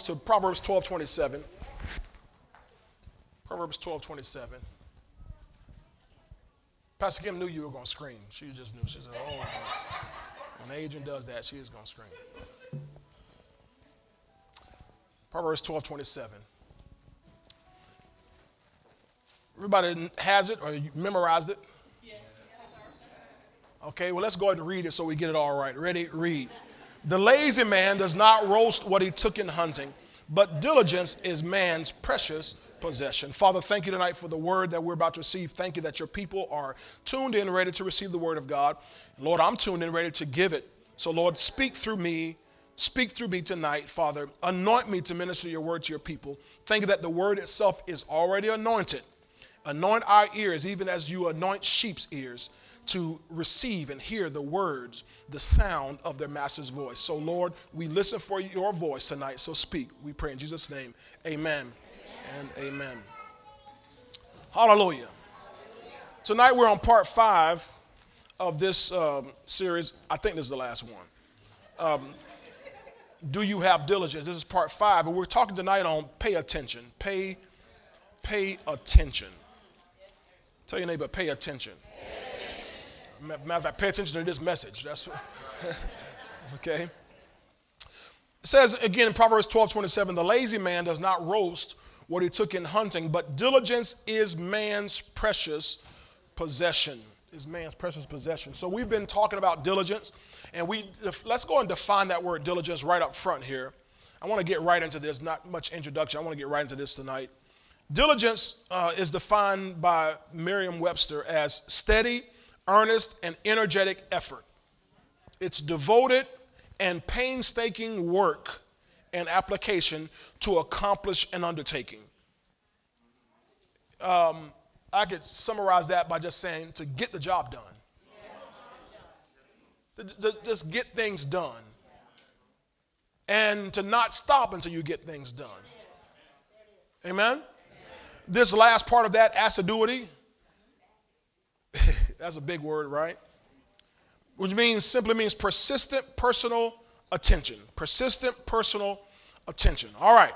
to Proverbs 12 27. Proverbs 12 27. Pastor Kim knew you were going to scream. She just knew. She said, Oh, when Adrian does that, she is going to scream. Proverbs 12 27. Everybody has it or you memorized it? Okay, well, let's go ahead and read it so we get it all right. Ready? Read. The lazy man does not roast what he took in hunting, but diligence is man's precious possession. Father, thank you tonight for the word that we're about to receive. Thank you that your people are tuned in, ready to receive the word of God. Lord, I'm tuned in, ready to give it. So, Lord, speak through me. Speak through me tonight, Father. Anoint me to minister your word to your people. Thank you that the word itself is already anointed. Anoint our ears, even as you anoint sheep's ears to receive and hear the words, the sound of their master's voice. So, Lord, we listen for your voice tonight. So, speak. We pray in Jesus' name. Amen, amen. and amen. Hallelujah. Tonight, we're on part five of this um, series. I think this is the last one. Um, do you have diligence? This is part five, and we're talking tonight on pay attention. Pay, pay attention. Tell your neighbor, pay attention. Matter of fact, pay attention to this message. That's okay. It says again in Proverbs 12 27, the lazy man does not roast what he took in hunting, but diligence is man's precious possession. Is man's precious possession. So we've been talking about diligence, and we let's go and define that word diligence right up front here. I want to get right into this, not much introduction. I want to get right into this tonight. Diligence uh, is defined by Merriam Webster as steady, earnest, and energetic effort. It's devoted and painstaking work and application to accomplish an undertaking. Um, I could summarize that by just saying to get the job done. To just get things done. And to not stop until you get things done. Amen? This last part of that, assiduity, that's a big word, right? Which means simply means persistent personal attention. Persistent personal attention. All right.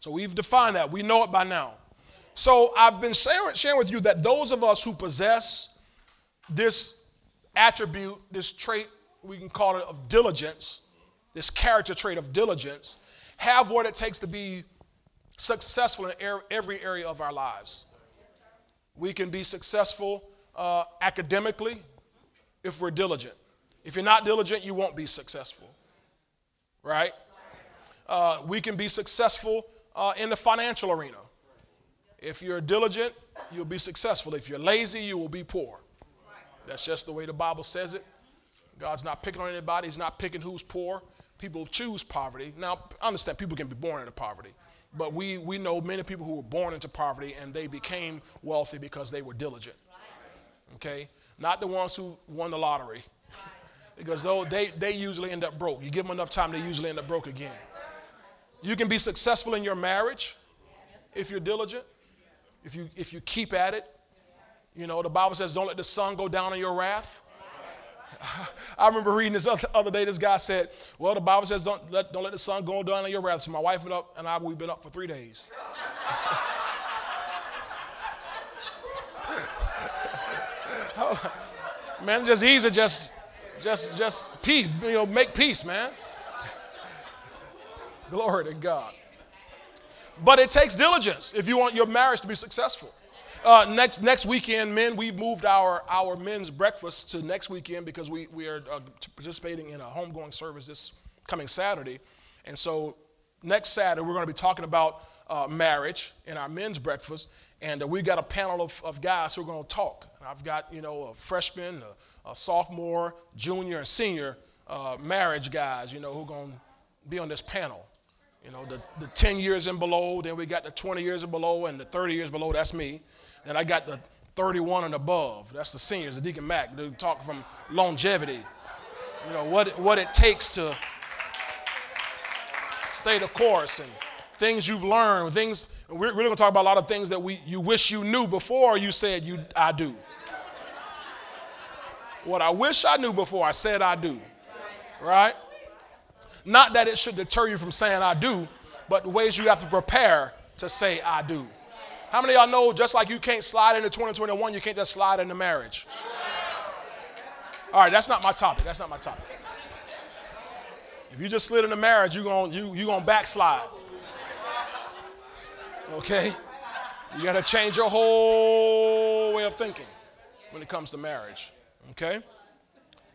So we've defined that. We know it by now. So I've been sharing, with you that those of us who possess this attribute, this trait, we can call it of diligence, this character trait of diligence, have what it takes to be successful in er-, every area of our lives. We can be successful uh, academically if we're diligent. If you're not diligent, you won't be successful, right? Uh, we can be successful uh, in the financial arena. If you're diligent, you'll be successful. If you're lazy, you will be poor. That's just the way the Bible says it. God's not picking on anybody, He's not picking who's poor. People choose poverty. Now, I understand people can be born into poverty, but we, we know many people who were born into poverty and they became wealthy because they were diligent okay? Not the ones who won the lottery. because though they, they usually end up broke. You give them enough time, they usually end up broke again. You can be successful in your marriage if you're diligent, if you, if you keep at it. You know, the Bible says, don't let the sun go down on your wrath. I remember reading this other, other day. This guy said, Well, the Bible says, don't let, don't let the sun go down on your wrath. So my wife went up, and I, we've been up for three days. man, just easy, just, just, just peace, you know, make peace, man. Glory to God. But it takes diligence if you want your marriage to be successful. Uh, next next weekend, men, we've moved our our men's breakfast to next weekend because we we are uh, participating in a homegoing service this coming Saturday, and so next Saturday we're going to be talking about uh, marriage in our men's breakfast, and uh, we got a panel of, of guys who are going to talk. I've got, you know, a freshman, a, a sophomore, junior, and senior uh, marriage guys, you know, who are going to be on this panel. You know, the, the 10 years and below, then we got the 20 years and below, and the 30 years below, that's me. Then I got the 31 and above, that's the seniors, the Deacon Mac. They talk from longevity. You know, what, what it takes to stay the course and things you've learned, things, we're, we're going to talk about a lot of things that we, you wish you knew before you said you, I do what I wish I knew before I said I do. Right? Not that it should deter you from saying I do, but the ways you have to prepare to say, I do. How many y'all know just like you can't slide into 2021, you can't just slide into marriage? All right, that's not my topic. That's not my topic. If you just slid into marriage, you're going you, you gonna backslide. Okay? You got to change your whole way of thinking when it comes to marriage. Okay?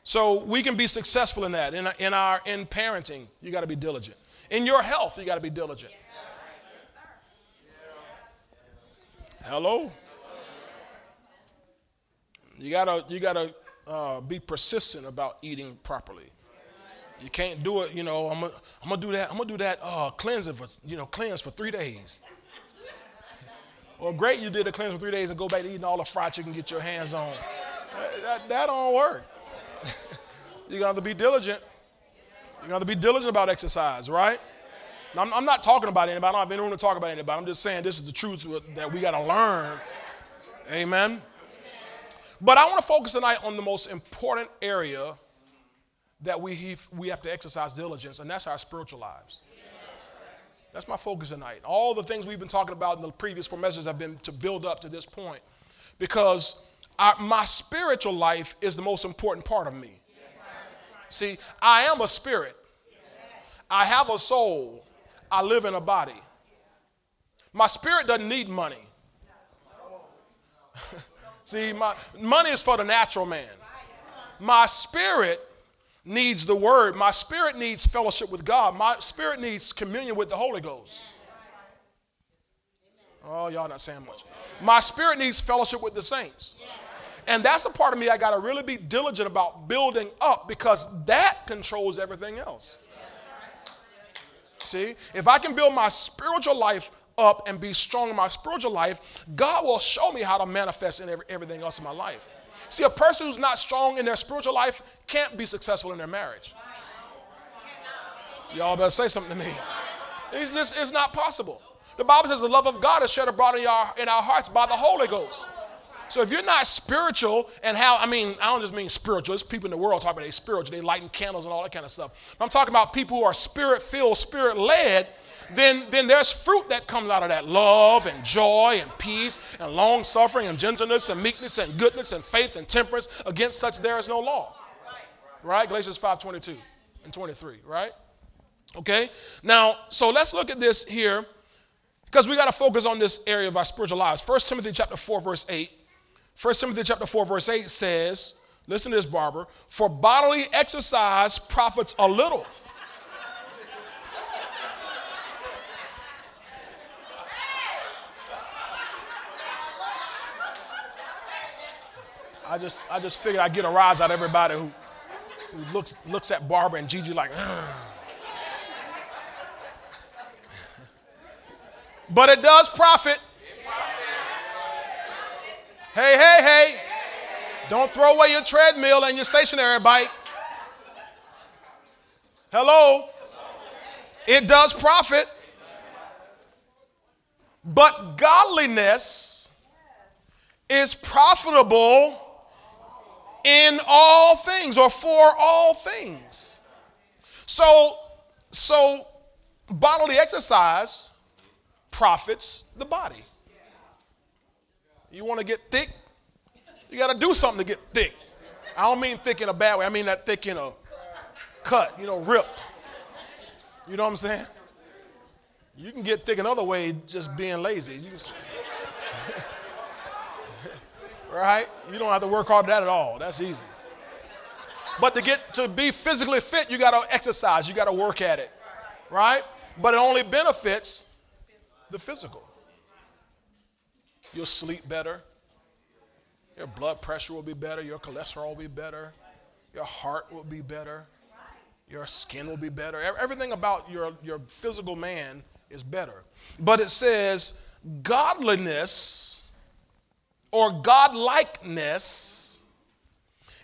So we can be successful in that. In, in our in parenting, you got to be diligent. In your health, you got to be diligent. Hello? You gotta you gotta uh, be persistent about eating properly. You can't do it, you know. I'm gonna, I'm gonna do that. I'm gonna do that uh, cleansing for you know cleanse for three days. Well, great, you did a cleanse for three days and go back to eating all the fried chicken get your hands on. That, that, don't work. you got to be diligent. You got to be diligent about exercise, right? I'm, I'm, not talking about anybody. I don't have anyone to talk about anybody. I'm just saying this is the truth that we got to learn. Amen. But I want to focus tonight on the most important area that we, we have to exercise diligence, and that's our spiritual lives. That's my focus tonight. All the things we've been talking about in the previous four messages have been to build up to this point because our, my spiritual life is the most important part of me. See, I am a spirit, I have a soul, I live in a body. My spirit doesn't need money. See, my money is for the natural man. My spirit needs the word. My spirit needs fellowship with God. My spirit needs communion with the Holy Ghost. Oh, y'all not saying much. My spirit needs fellowship with the saints. And that's a part of me I got to really be diligent about building up because that controls everything else. See, if I can build my spiritual life up and be strong in my spiritual life, God will show me how to manifest in every, everything else in my life. See, a person who's not strong in their spiritual life can't be successful in their marriage. Y'all better say something to me. It's just it's not possible. The Bible says the love of God is shed abroad in our, in our hearts by the Holy Ghost. So if you're not spiritual and how, I mean, I don't just mean spiritual, it's people in the world talking about they spiritual, they lighting candles and all that kind of stuff. I'm talking about people who are spirit filled, spirit led, then, then there's fruit that comes out of that love and joy and peace and long suffering and gentleness and meekness and goodness and faith and temperance. Against such there is no law. Right? Galatians 5 22 and 23, right? Okay? Now, so let's look at this here because we got to focus on this area of our spiritual lives. 1 Timothy chapter 4, verse 8 1 Timothy chapter 4, verse 8 says, listen to this, Barbara, for bodily exercise profits a little. I just, I just figured I'd get a rise out of everybody who, who looks, looks at Barbara and Gigi like, but it does profit Hey, hey, hey. Don't throw away your treadmill and your stationary bike. Hello? It does profit. But godliness is profitable in all things or for all things. So, so bodily exercise profits the body. You want to get thick? You got to do something to get thick. I don't mean thick in a bad way. I mean that thick in a cut, you know, ripped. You know what I'm saying? You can get thick another way just being lazy. Just, right? You don't have to work hard at that at all. That's easy. But to get to be physically fit, you got to exercise. You got to work at it. Right? But it only benefits the physical. You'll sleep better. Your blood pressure will be better. Your cholesterol will be better. Your heart will be better. Your skin will be better. Everything about your, your physical man is better. But it says godliness or godlikeness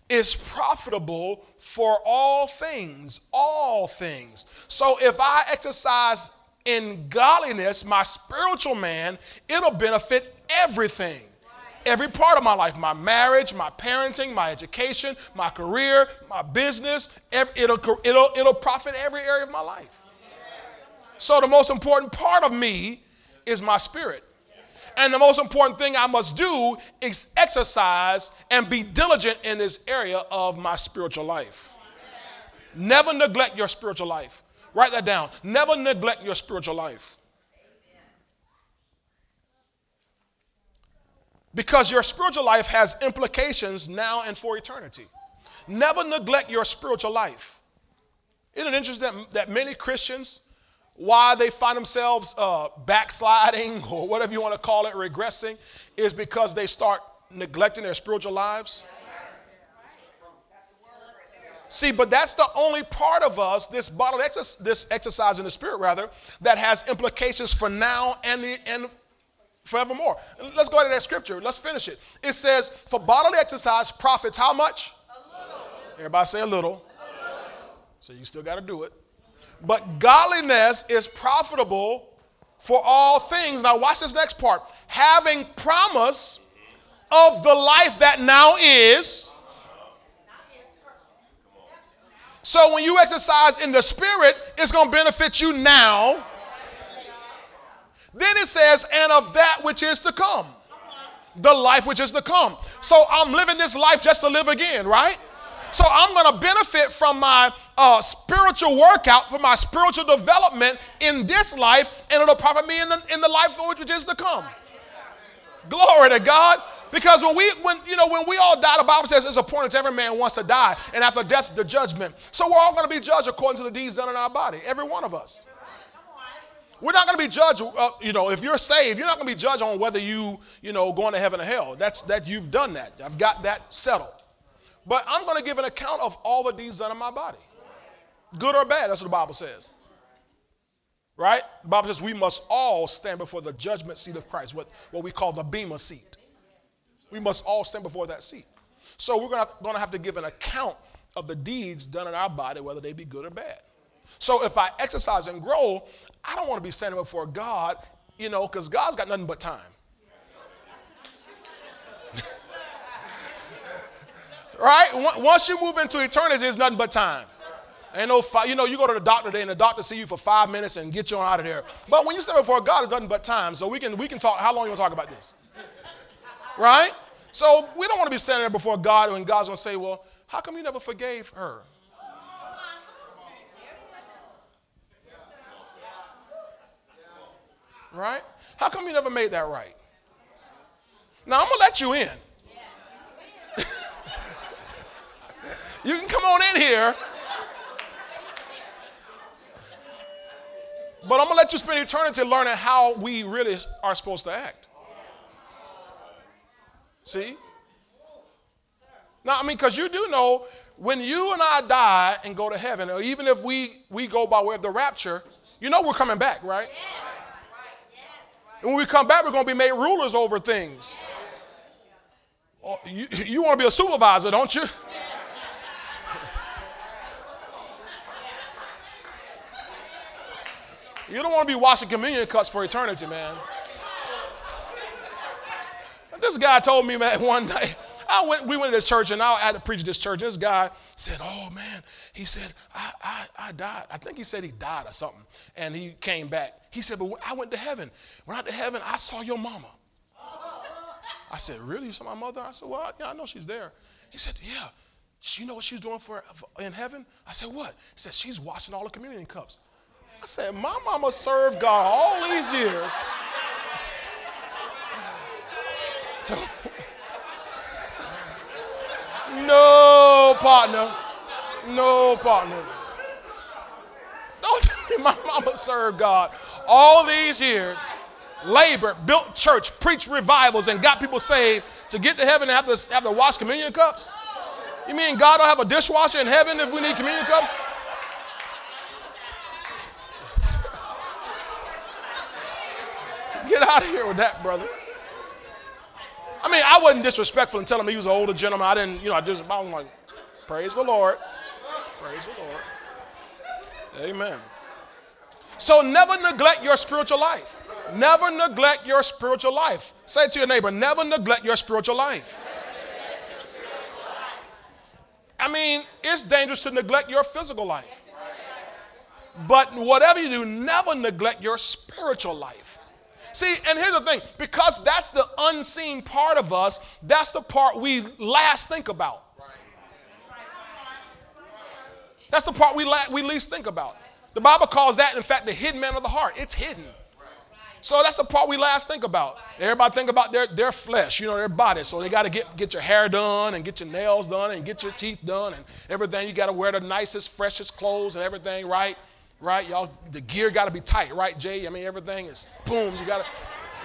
is profitable for all things. All things. So if I exercise in godliness, my spiritual man, it'll benefit everything. Every part of my life, my marriage, my parenting, my education, my career, my business, it'll, it'll, it'll profit every area of my life. So the most important part of me is my spirit. And the most important thing I must do is exercise and be diligent in this area of my spiritual life. Never neglect your spiritual life. Write that down. Never neglect your spiritual life. Because your spiritual life has implications now and for eternity. Never neglect your spiritual life. Isn't it interesting that, that many Christians, why they find themselves uh, backsliding or whatever you want to call it, regressing, is because they start neglecting their spiritual lives? See, but that's the only part of us, this bodily exercise, this exercise in the spirit, rather, that has implications for now and the and forevermore. Let's go to that scripture. Let's finish it. It says, "For bodily exercise profits how much? A little. Everybody say a little. a little. So you still got to do it. But godliness is profitable for all things. Now watch this next part. Having promise of the life that now is." So when you exercise in the spirit, it's going to benefit you now. Then it says, and of that which is to come. The life which is to come. So I'm living this life just to live again, right? So I'm going to benefit from my uh, spiritual workout, from my spiritual development in this life, and it'll profit me in the, in the life which is to come. Glory to God. Because when we, when you know, when we all die, the Bible says it's appointed to every man wants to die, and after death, the judgment. So we're all going to be judged according to the deeds done in our body, every one of us. We're not going to be judged, uh, you know, if you're saved, you're not going to be judged on whether you, you know, going to heaven or hell. That's that you've done that. I've got that settled. But I'm going to give an account of all the deeds done in my body, good or bad. That's what the Bible says. Right? The Bible says we must all stand before the judgment seat of Christ, what, what we call the bema seat. We must all stand before that seat. So we're going to have to give an account of the deeds done in our body, whether they be good or bad. So if I exercise and grow, I don't want to be standing before God, you know, because God's got nothing but time. right? Once you move into eternity, it's nothing but time. Ain't no, fi- you know, you go to the doctor today and the doctor see you for five minutes and get you on out of there. But when you stand before God, it's nothing but time. So we can we can talk. How long you want to talk about this? Right? So we don't want to be standing there before God and God's going to say, well, how come you never forgave her? Right? How come you never made that right? Now I'm to let you in. you can come on in here. But I'm to let you spend eternity learning how we really are supposed to act. See? Now, I mean, because you do know when you and I die and go to heaven, or even if we, we go by way of the rapture, you know we're coming back, right? And when we come back, we're going to be made rulers over things. Oh, you, you want to be a supervisor, don't you? You don't want to be washing communion cups for eternity, man. This guy told me, man, one day, I went, we went to this church and I had to preach this church. This guy said, Oh man, he said, I, I, I died. I think he said he died or something. And he came back. He said, But I went to heaven. When I went to heaven, I saw your mama. I said, Really? You saw my mother? I said, Well, yeah, I know she's there. He said, Yeah. You know what she's doing for in heaven? I said, What? He said, She's washing all the communion cups. I said, My mama served God all these years. So, no partner. No partner. Don't tell me my mama served God all these years, labored, built church, preached revivals, and got people saved to get to heaven and have to, have to wash communion cups? You mean God don't have a dishwasher in heaven if we need communion cups? Get out of here with that, brother. I mean, I wasn't disrespectful in telling him he was an older gentleman. I didn't, you know, I just, I was like, praise the Lord. Praise the Lord. Amen. So never neglect your spiritual life. Never neglect your spiritual life. Say to your neighbor, never neglect your spiritual life. I mean, it's dangerous to neglect your physical life. But whatever you do, never neglect your spiritual life. See, and here's the thing because that's the unseen part of us, that's the part we last think about. That's the part we, la- we least think about. The Bible calls that, in fact, the hidden man of the heart. It's hidden. So that's the part we last think about. Everybody think about their, their flesh, you know, their body. So they got to get, get your hair done and get your nails done and get your teeth done and everything. You got to wear the nicest, freshest clothes and everything, right? Right? Y'all, the gear got to be tight, right, Jay? I mean, everything is boom. You got to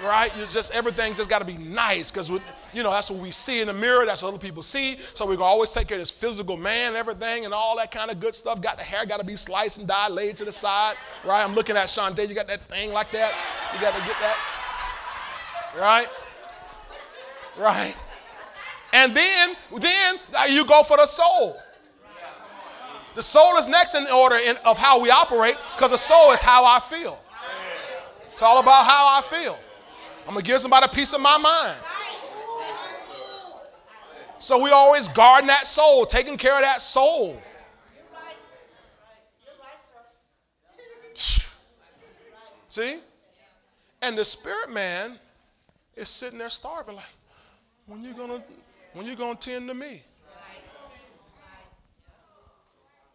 right? It's just everything just got to be nice because you know that's what we see in the mirror. That's what other people see. So we're gonna always take care of this physical man, everything, and all that kind of good stuff. Got the hair got to be sliced and dyed, laid to the side, right? I'm looking at Sean Day. You got that thing like that. You got to get that, right? Right. And then, then you go for the soul. The soul is next in order in, of how we operate because the soul is how I feel. It's all about how I feel. I'm going to give somebody a piece of my mind. So we always guarding that soul, taking care of that soul. See? And the spirit man is sitting there starving, like, when you gonna when you gonna tend to me?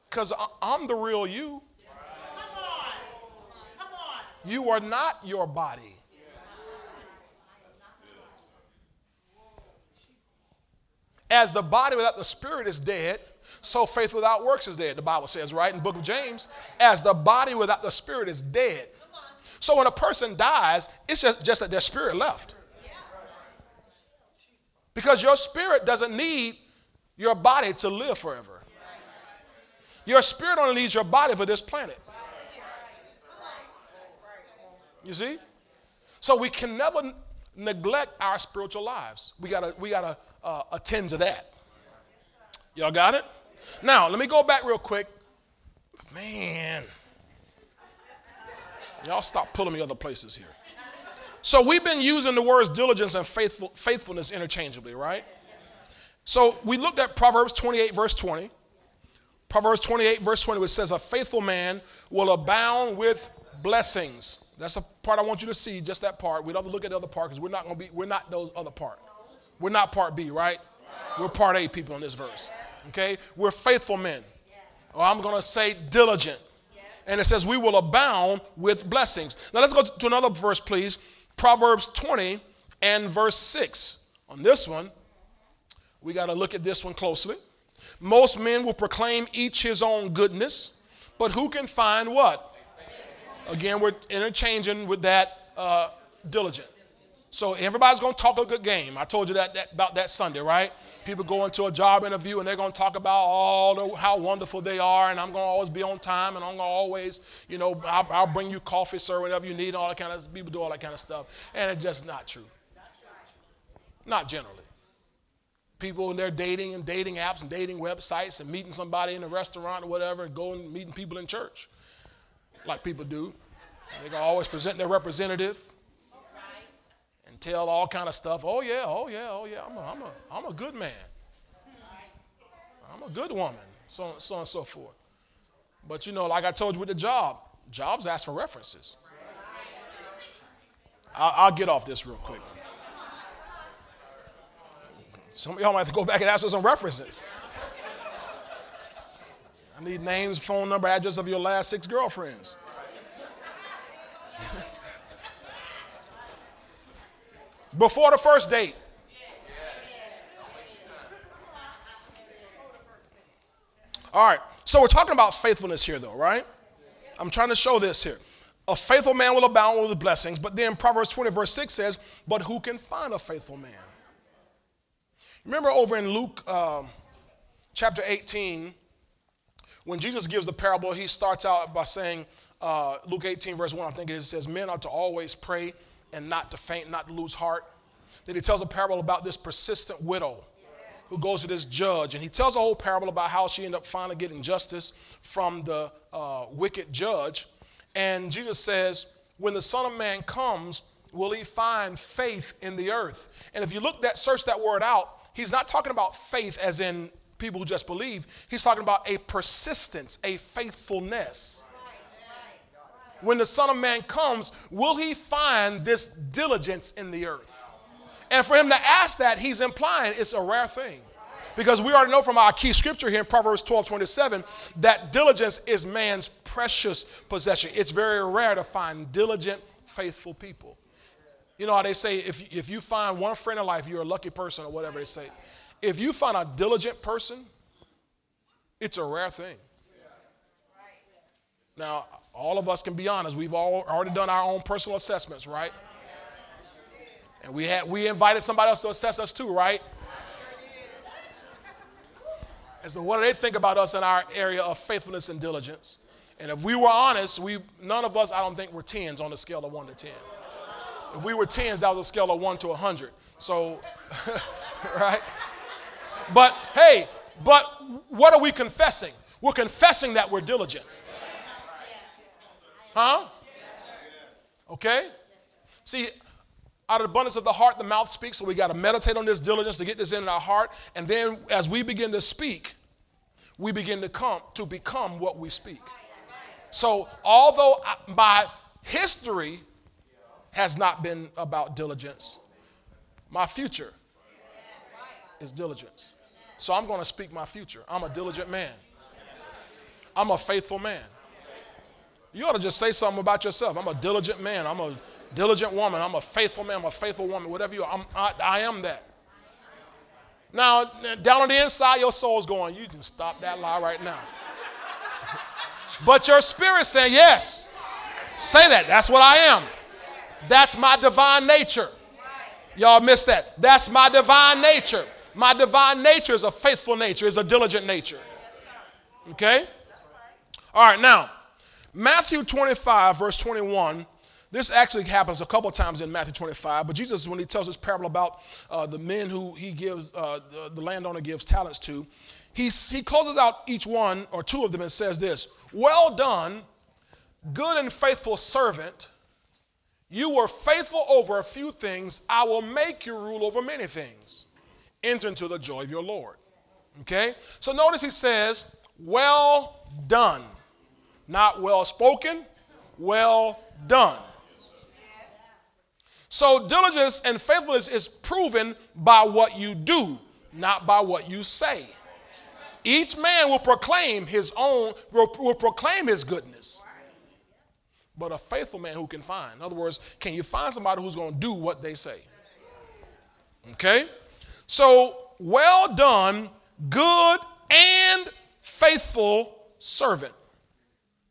Because I'm the real you. Come on. Come on. You are not your body. As the body without the spirit is dead, so faith without works is dead, the Bible says, right? In the book of James. As the body without the spirit is dead. So when a person dies, it's just, just that their spirit left. Because your spirit doesn't need your body to live forever. Your spirit only needs your body for this planet. You see? So we can never neglect our spiritual lives. We gotta, we gotta uh, attend to that. Y'all got it? Now, let me go back real quick. Man, y'all stop pulling me other places here. So we've been using the words diligence and faithful, faithfulness interchangeably, right? So we looked at Proverbs 28, verse 20. Proverbs 28, verse 20, which says, A faithful man will abound with blessings. That's a part I want you to see, just that part. We don't have to look at the other part because we're not going to be, we're not those other part. We're not part B, right? We're part A people in this verse. Okay? We're faithful men. Or I'm going to say diligent. And it says, We will abound with blessings. Now let's go to another verse, please. Proverbs 20 and verse 6. On this one, we got to look at this one closely. Most men will proclaim each his own goodness, but who can find what? Again, we're interchanging with that uh, diligent. So everybody's going to talk a good game. I told you that, that, about that Sunday, right? People go into a job interview and they're going to talk about all the, how wonderful they are, and I'm going to always be on time, and I'm going to always, you know, I'll, I'll, bring you coffee, sir, whenever you need. All that kind of people do all that kind of stuff, and it's just not true. Not generally. People in their dating and dating apps and dating websites and meeting somebody in a restaurant or whatever, and going meeting people in church, like people do. They're going to always present their representative and tell all kind of stuff. Oh yeah, oh yeah, oh yeah. I'm a, I'm a, I'm a good man. I'm a good woman. So, so on and so forth. But you know, like I told you with the job, jobs ask for references. I'll, I'll get off this real quick. Some of y'all might have to go back and ask for some references. I need names, phone number, address of your last six girlfriends. Before the first date. All right. So we're talking about faithfulness here, though, right? I'm trying to show this here. A faithful man will abound with blessings, but then Proverbs 20, verse 6 says, But who can find a faithful man? Remember over in Luke uh, chapter 18, when Jesus gives the parable, he starts out by saying, uh, Luke 18, verse 1, I think it says, Men are to always pray and not to faint, not to lose heart. Then he tells a parable about this persistent widow who goes to this judge. And he tells a whole parable about how she ended up finally getting justice from the uh, wicked judge. And Jesus says, When the Son of Man comes, will he find faith in the earth? And if you look that, search that word out, he's not talking about faith as in people who just believe. He's talking about a persistence, a faithfulness. when the Son of Man comes, will he find this diligence in the earth? And for him to ask that, he's implying it's a rare thing. Because we already know from our key scripture here in Proverbs 12 27 that diligence is man's precious possession. It's very rare to find diligent, faithful people. You know how they say if, if you find one friend in life, you're a lucky person, or whatever they say. If you find a diligent person, it's a rare thing. Now, all of us can be honest. We've all already done our own personal assessments, right? And we had we invited somebody else to assess us too, right? And so, what do they think about us in our area of faithfulness and diligence? And if we were honest, we none of us, I don't think, were tens on the scale of one to ten. If we were tens, that was a scale of one to a hundred. So, right? But hey, but what are we confessing? We're confessing that we're diligent. Huh? Okay? See, out of the abundance of the heart, the mouth speaks. So we got to meditate on this diligence to get this in our heart. And then as we begin to speak, we begin to come to become what we speak. So although my history has not been about diligence, my future is diligence. So I'm going to speak my future. I'm a diligent man. I'm a faithful man. You ought to just say something about yourself. I'm a diligent man. I'm a diligent woman. I'm a faithful man. I'm a faithful woman. Whatever you are, I, I am that. Now, down on the inside, your soul's going, you can stop that lie right now. but your spirit's saying, yes, say that. That's what I am. That's my divine nature. Y'all missed that. That's my divine nature. My divine nature is a faithful nature, is a diligent nature. Okay? All right, now, Matthew 25, verse 21. This actually happens a couple times in Matthew 25, but Jesus, when he tells this parable about uh, the men who he gives, uh, the, the landowner gives talents to, he, he closes out each one or two of them and says this Well done, good and faithful servant. You were faithful over a few things. I will make you rule over many things. Enter into the joy of your Lord. Okay? So notice he says, Well done. Not well spoken, well done. So diligence and faithfulness is proven by what you do, not by what you say. Each man will proclaim his own, will, will proclaim his goodness. But a faithful man who can find. In other words, can you find somebody who's going to do what they say? Okay? So, well done, good and faithful servant.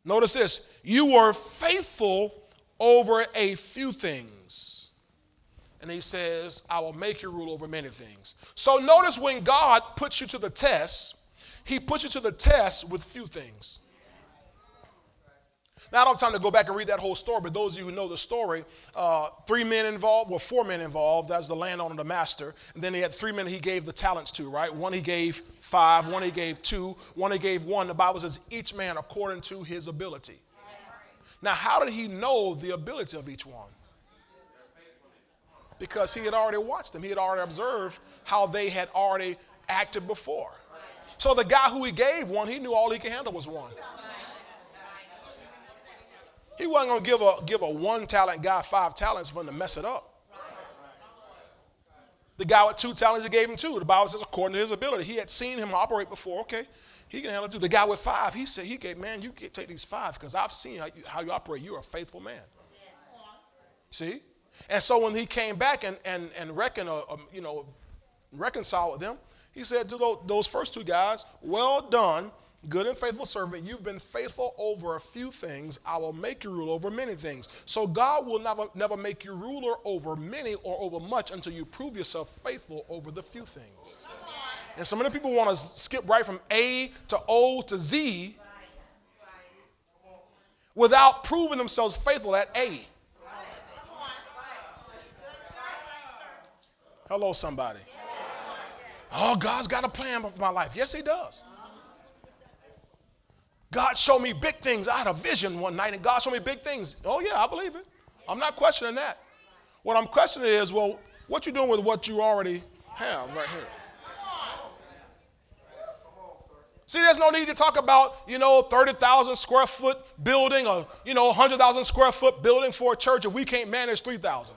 Notice this you were faithful over a few things. And he says, I will make you rule over many things. So notice when God puts you to the test, he puts you to the test with few things. Now, I don't have time to go back and read that whole story, but those of you who know the story, uh, three men involved, well, four men involved. That's the landowner, the master. And then he had three men he gave the talents to, right? One he gave five, one he gave two, one he gave one. The Bible says each man according to his ability. Now, how did he know the ability of each one? Because he had already watched them, he had already observed how they had already acted before. So the guy who he gave one, he knew all he could handle was one. He wasn't going to give a, give a one talent guy five talents for him to mess it up. The guy with two talents, he gave him two. The Bible says according to his ability. He had seen him operate before. Okay, he can handle too. The guy with five, he said, he gave, man, you take these five because I've seen how you, how you operate. You're a faithful man. Yes. See? And so when he came back and, and, and reckon, uh, um, you know, reconcile with them, he said to those first two guys, well done, Good and faithful servant, you've been faithful over a few things. I will make you rule over many things. So God will never, never make you ruler over many or over much until you prove yourself faithful over the few things. And so many people want to skip right from A to O to Z without proving themselves faithful at A. Hello, somebody. Oh, God's got a plan for my life. Yes, He does. God showed me big things. I had a vision one night and God showed me big things. Oh, yeah, I believe it. I'm not questioning that. What I'm questioning is, well, what you doing with what you already have right here? See, there's no need to talk about, you know, 30,000 square foot building or, you know, 100,000 square foot building for a church if we can't manage 3,000.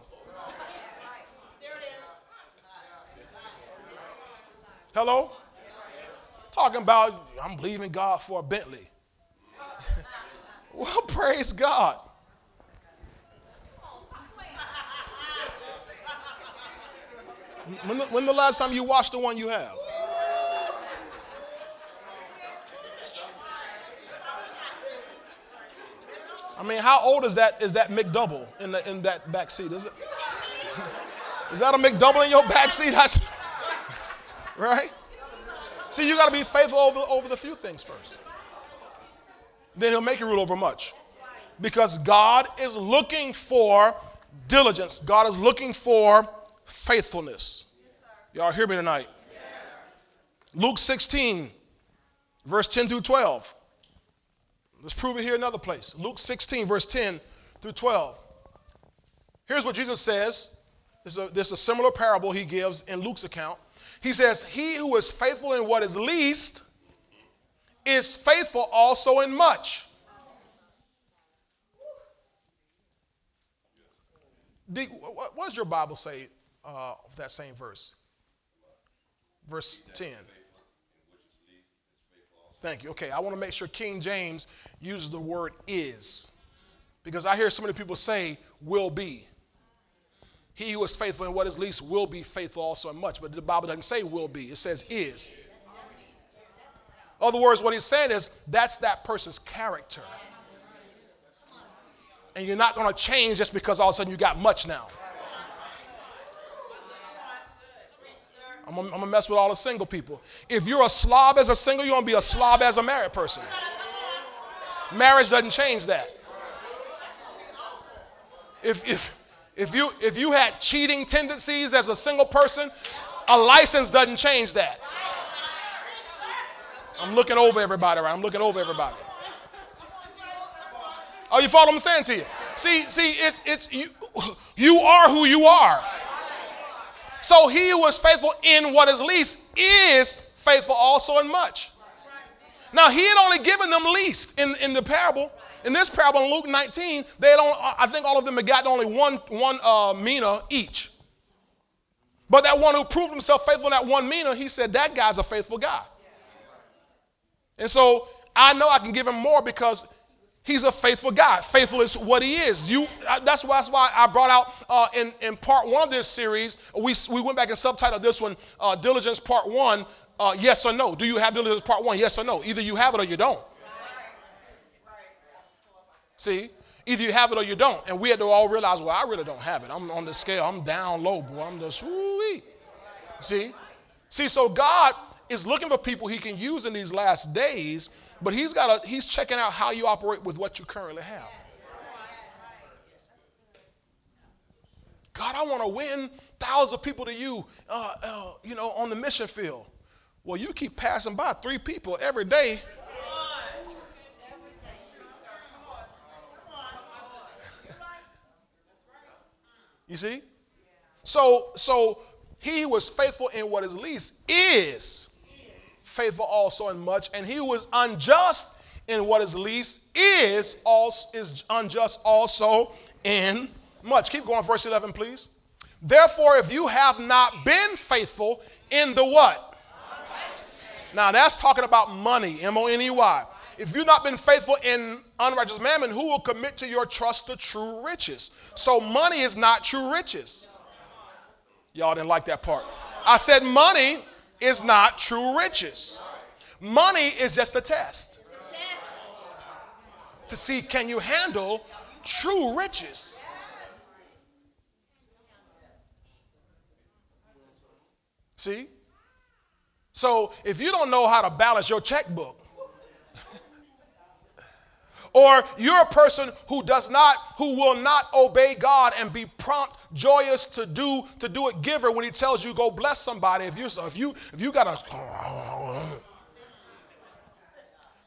Hello? Talking about, I'm believing God for a Bentley. Well, praise God. When the, when the last time you watched the one you have? I mean, how old is that? Is that McDouble in the in that back seat? Is it? Is that a McDouble in your back seat? Right. See, you got to be faithful over over the few things first. Then He'll make you rule over much, because God is looking for diligence. God is looking for faithfulness. Y'all hear me tonight? Luke 16, verse 10 through 12. Let's prove it here another place. Luke 16, verse 10 through 12. Here's what Jesus says. This is, a, a similar parable he gives in Luke's account. He says, He who is faithful in what is least is faithful also in much. what does your Bible say uh, of that same verse? Verse 10. Thank you. Okay, I want to make sure King James uses the word is. Because I hear so many people say will be. He who is faithful in what is least will be faithful also in much. But the Bible doesn't say will be, it says is. Other words, what he's saying is that's that person's character. And you're not going to change just because all of a sudden you got much now. I'm I'm gonna mess with all the single people. If you're a slob as a single, you're gonna be a slob as a married person. Marriage doesn't change that. If, if, if, you, if you had cheating tendencies as a single person, a license doesn't change that. I'm looking over everybody, right? I'm looking over everybody. Oh, you follow what I'm saying to you? See, see, it's it's you you are who you are. So he who is faithful in what is least is faithful also in much. Now he had only given them least in, in the parable. In this parable in Luke 19, they only, I think all of them had gotten only one, one uh, mina each. But that one who proved himself faithful in that one mina, he said, that guy's a faithful guy. And so I know I can give him more because He's a faithful God. Faithful is what he is. You, that's, why, that's why I brought out uh, in, in part one of this series, we, we went back and subtitled this one, uh, Diligence Part One, uh, yes or no. Do you have diligence part one? Yes or no. Either you have it or you don't. See? Either you have it or you don't. And we had to all realize, well, I really don't have it. I'm on the scale. I'm down low, boy. I'm just, woo See? See, so God is looking for people he can use in these last days but he's got a, he's checking out how you operate with what you currently have. God, I want to win thousands of people to you, uh, uh, you know, on the mission field. Well, you keep passing by three people every day. you see? So, so he was faithful in what is least is faithful also in much, and he is unjust in what is least is also is unjust also in much. Keep going, verse 11, please. Therefore, if you have not been faithful in the what? Now that's talking about money, M-O-N-E-Y. If you've not been faithful in unrighteous mammon, who will commit to your trust the true riches? So money is not true riches. Y'all didn't like that part. I said money is not true riches. Money is just a test to see can you handle true riches. See? So if you don't know how to balance your checkbook, or you're a person who does not who will not obey god and be prompt joyous to do to do it giver when he tells you go bless somebody. If you if you if you got a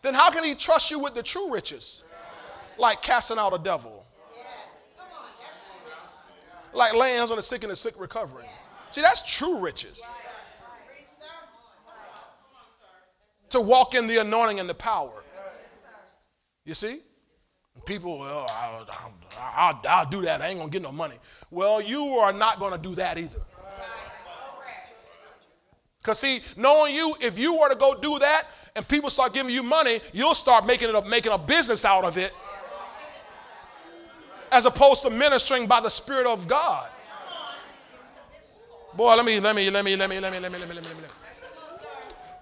then how can he trust you with the true riches? Like casting out a devil. Like laying hands on the sick and the sick recovering. See that's true riches. To walk in the anointing and the power. You see? People, well, I'll, I'll, I'll, do that. I ain't going to get no money. Well, you are not going to do that either. Because, see, knowing you, if you were to go do that and people start giving you money, you'll start making it a, making a business out of it as opposed to ministering by the Spirit of God. Boy, let me, let me, let me, let me, let me, let me, let me, let me, let me.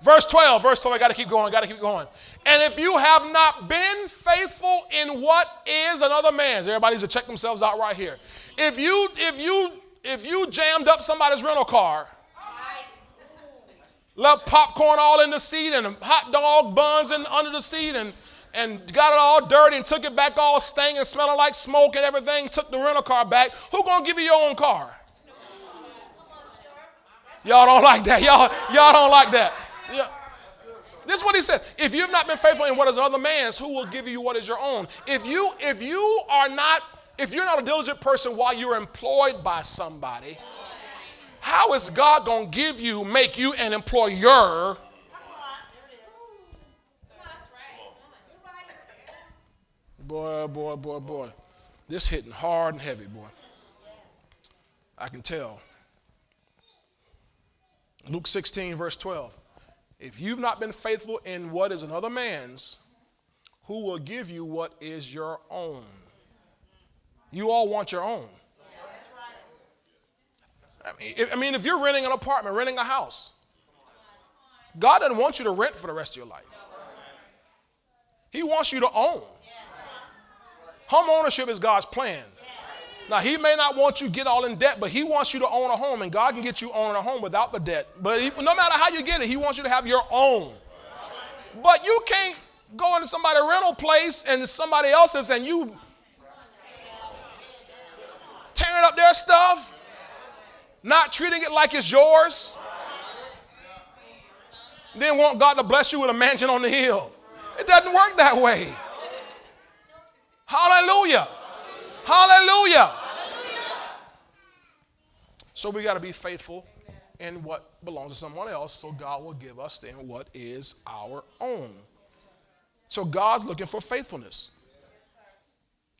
Verse 12, verse 12, I got to keep going, got to keep going. And if you have not been faithful in what is another man's, everybody needs to check themselves out right here. If you, if you, if you jammed up somebody's rental car, left popcorn all in the seat and hot dog buns in, under the seat and, and got it all dirty and took it back all stinking, smelling like smoke and everything, took the rental car back, who gonna give you your own car? Y'all don't like that. Y'all, y'all don't like that. Yeah. This is what he said. If you've not been faithful in what is another man's, who will give you what is your own? If you if you are not if you're not a diligent person while you're employed by somebody, how is God going to give you make you an employer? Boy, boy, boy, boy. This hitting hard and heavy, boy. I can tell. Luke 16, verse 12. If you've not been faithful in what is another man's, who will give you what is your own? You all want your own. I mean, if, I mean, if you're renting an apartment, renting a house, God doesn't want you to rent for the rest of your life. He wants you to own. Home ownership is God's plan. Now, he may not want you to get all in debt, but he wants you to own a home, and God can get you owning a home without the debt. But he, no matter how you get it, he wants you to have your own. But you can't go into somebody's rental place and somebody else's and you tearing up their stuff, not treating it like it's yours, then want God to bless you with a mansion on the hill. It doesn't work that way. Hallelujah. Hallelujah. So we got to be faithful in what belongs to someone else so God will give us then what is our own. So God's looking for faithfulness.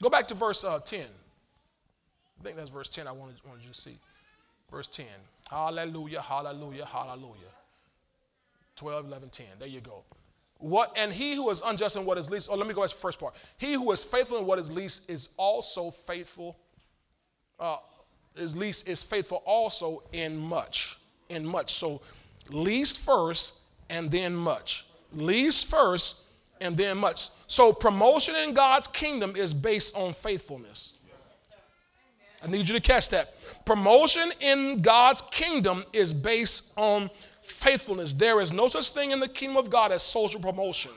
Go back to verse uh, 10. I think that's verse 10 I wanted, wanted you to see. Verse 10. Hallelujah, hallelujah, hallelujah. 12, 11, 10. There you go. What and he who is unjust in what is least. Oh, let me go back to the first part. He who is faithful in what is least is also faithful. Uh, is least is faithful also in much. In much. So least first and then much. Least first and then much. So promotion in God's kingdom is based on faithfulness. I need you to catch that. Promotion in God's kingdom is based on faithfulness. There is no such thing in the kingdom of God as social promotion.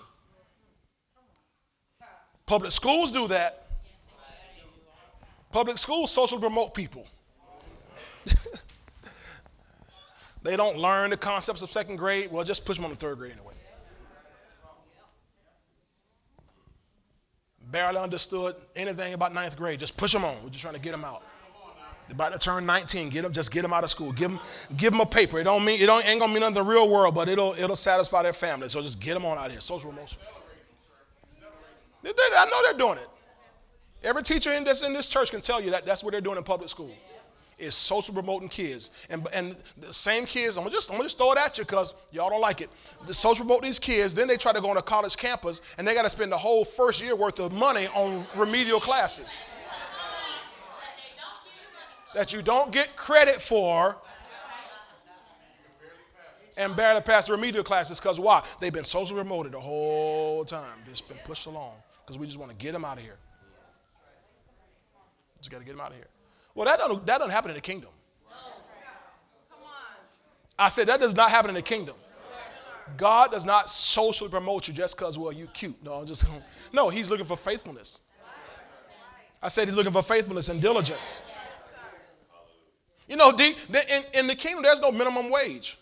Public schools do that. Public schools socially promote people. they don't learn the concepts of second grade. Well, just push them on the third grade anyway. Barely understood anything about ninth grade. Just push them on. We're just trying to get them out. About to turn 19. Get them, just get them out of school. Give them, give them a paper. It don't mean it don't ain't gonna mean nothing in the real world, but it'll it'll satisfy their family. So just get them on out here. Social they, I know they're doing it. Every teacher in this in this church can tell you that that's what they're doing in public school. Is social promoting kids. And and the same kids, I'm gonna just I'm gonna just throw it at you because y'all don't like it. The social promote these kids, then they try to go on a college campus and they gotta spend the whole first year worth of money on remedial classes that you don't get credit for and barely pass the remedial classes because why? They've been socially promoted the whole time. Just been pushed along because we just want to get them out of here. Just got to get them out of here. Well, that doesn't, that doesn't happen in the kingdom. I said that does not happen in the kingdom. God does not socially promote you just because, well, you cute. No, I'm just no, he's looking for faithfulness. I said he's looking for faithfulness and diligence. You know, in, in the kingdom, there's no minimum wage.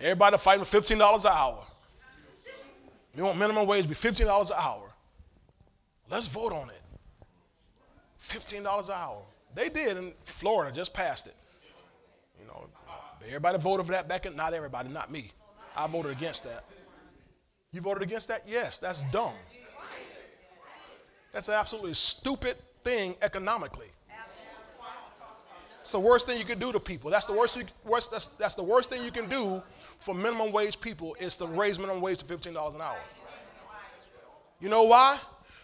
Everybody fighting for $15 an hour. You want minimum wage be $15 an hour. Let's vote on it. $15 an hour. They did in Florida, just passed it. You know, everybody voted for that back in, not everybody, not me. I voted against that. You voted against that? Yes, that's dumb. That's an absolutely stupid thing economically. It's the worst thing you can do to people. That's the worst, worst that's, that's the worst thing you can do for minimum wage people is to raise minimum wage to $15 an hour. You know why?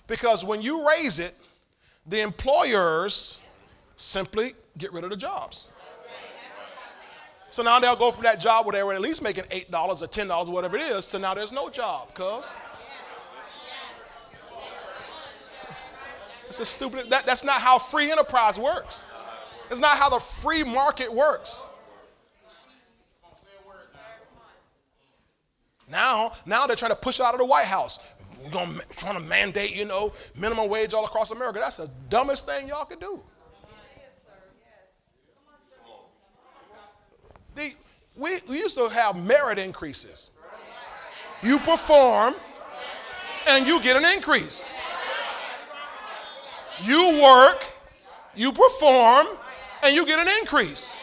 Because when you raise it, the employers simply get rid of the jobs. So now they'll go from that job where they were at least making $8 or $10, whatever it is, to now there's no job, cuz. It's a stupid, that, that's not how free enterprise works. It's not how the free market works. Now, now they're trying to push out of the White House. We're to trying to mandate, you know, minimum wage all across America. That's the dumbest thing y'all could do. The, we, we used to have merit increases. You perform and you get an increase. You work, you perform, and you get an increase.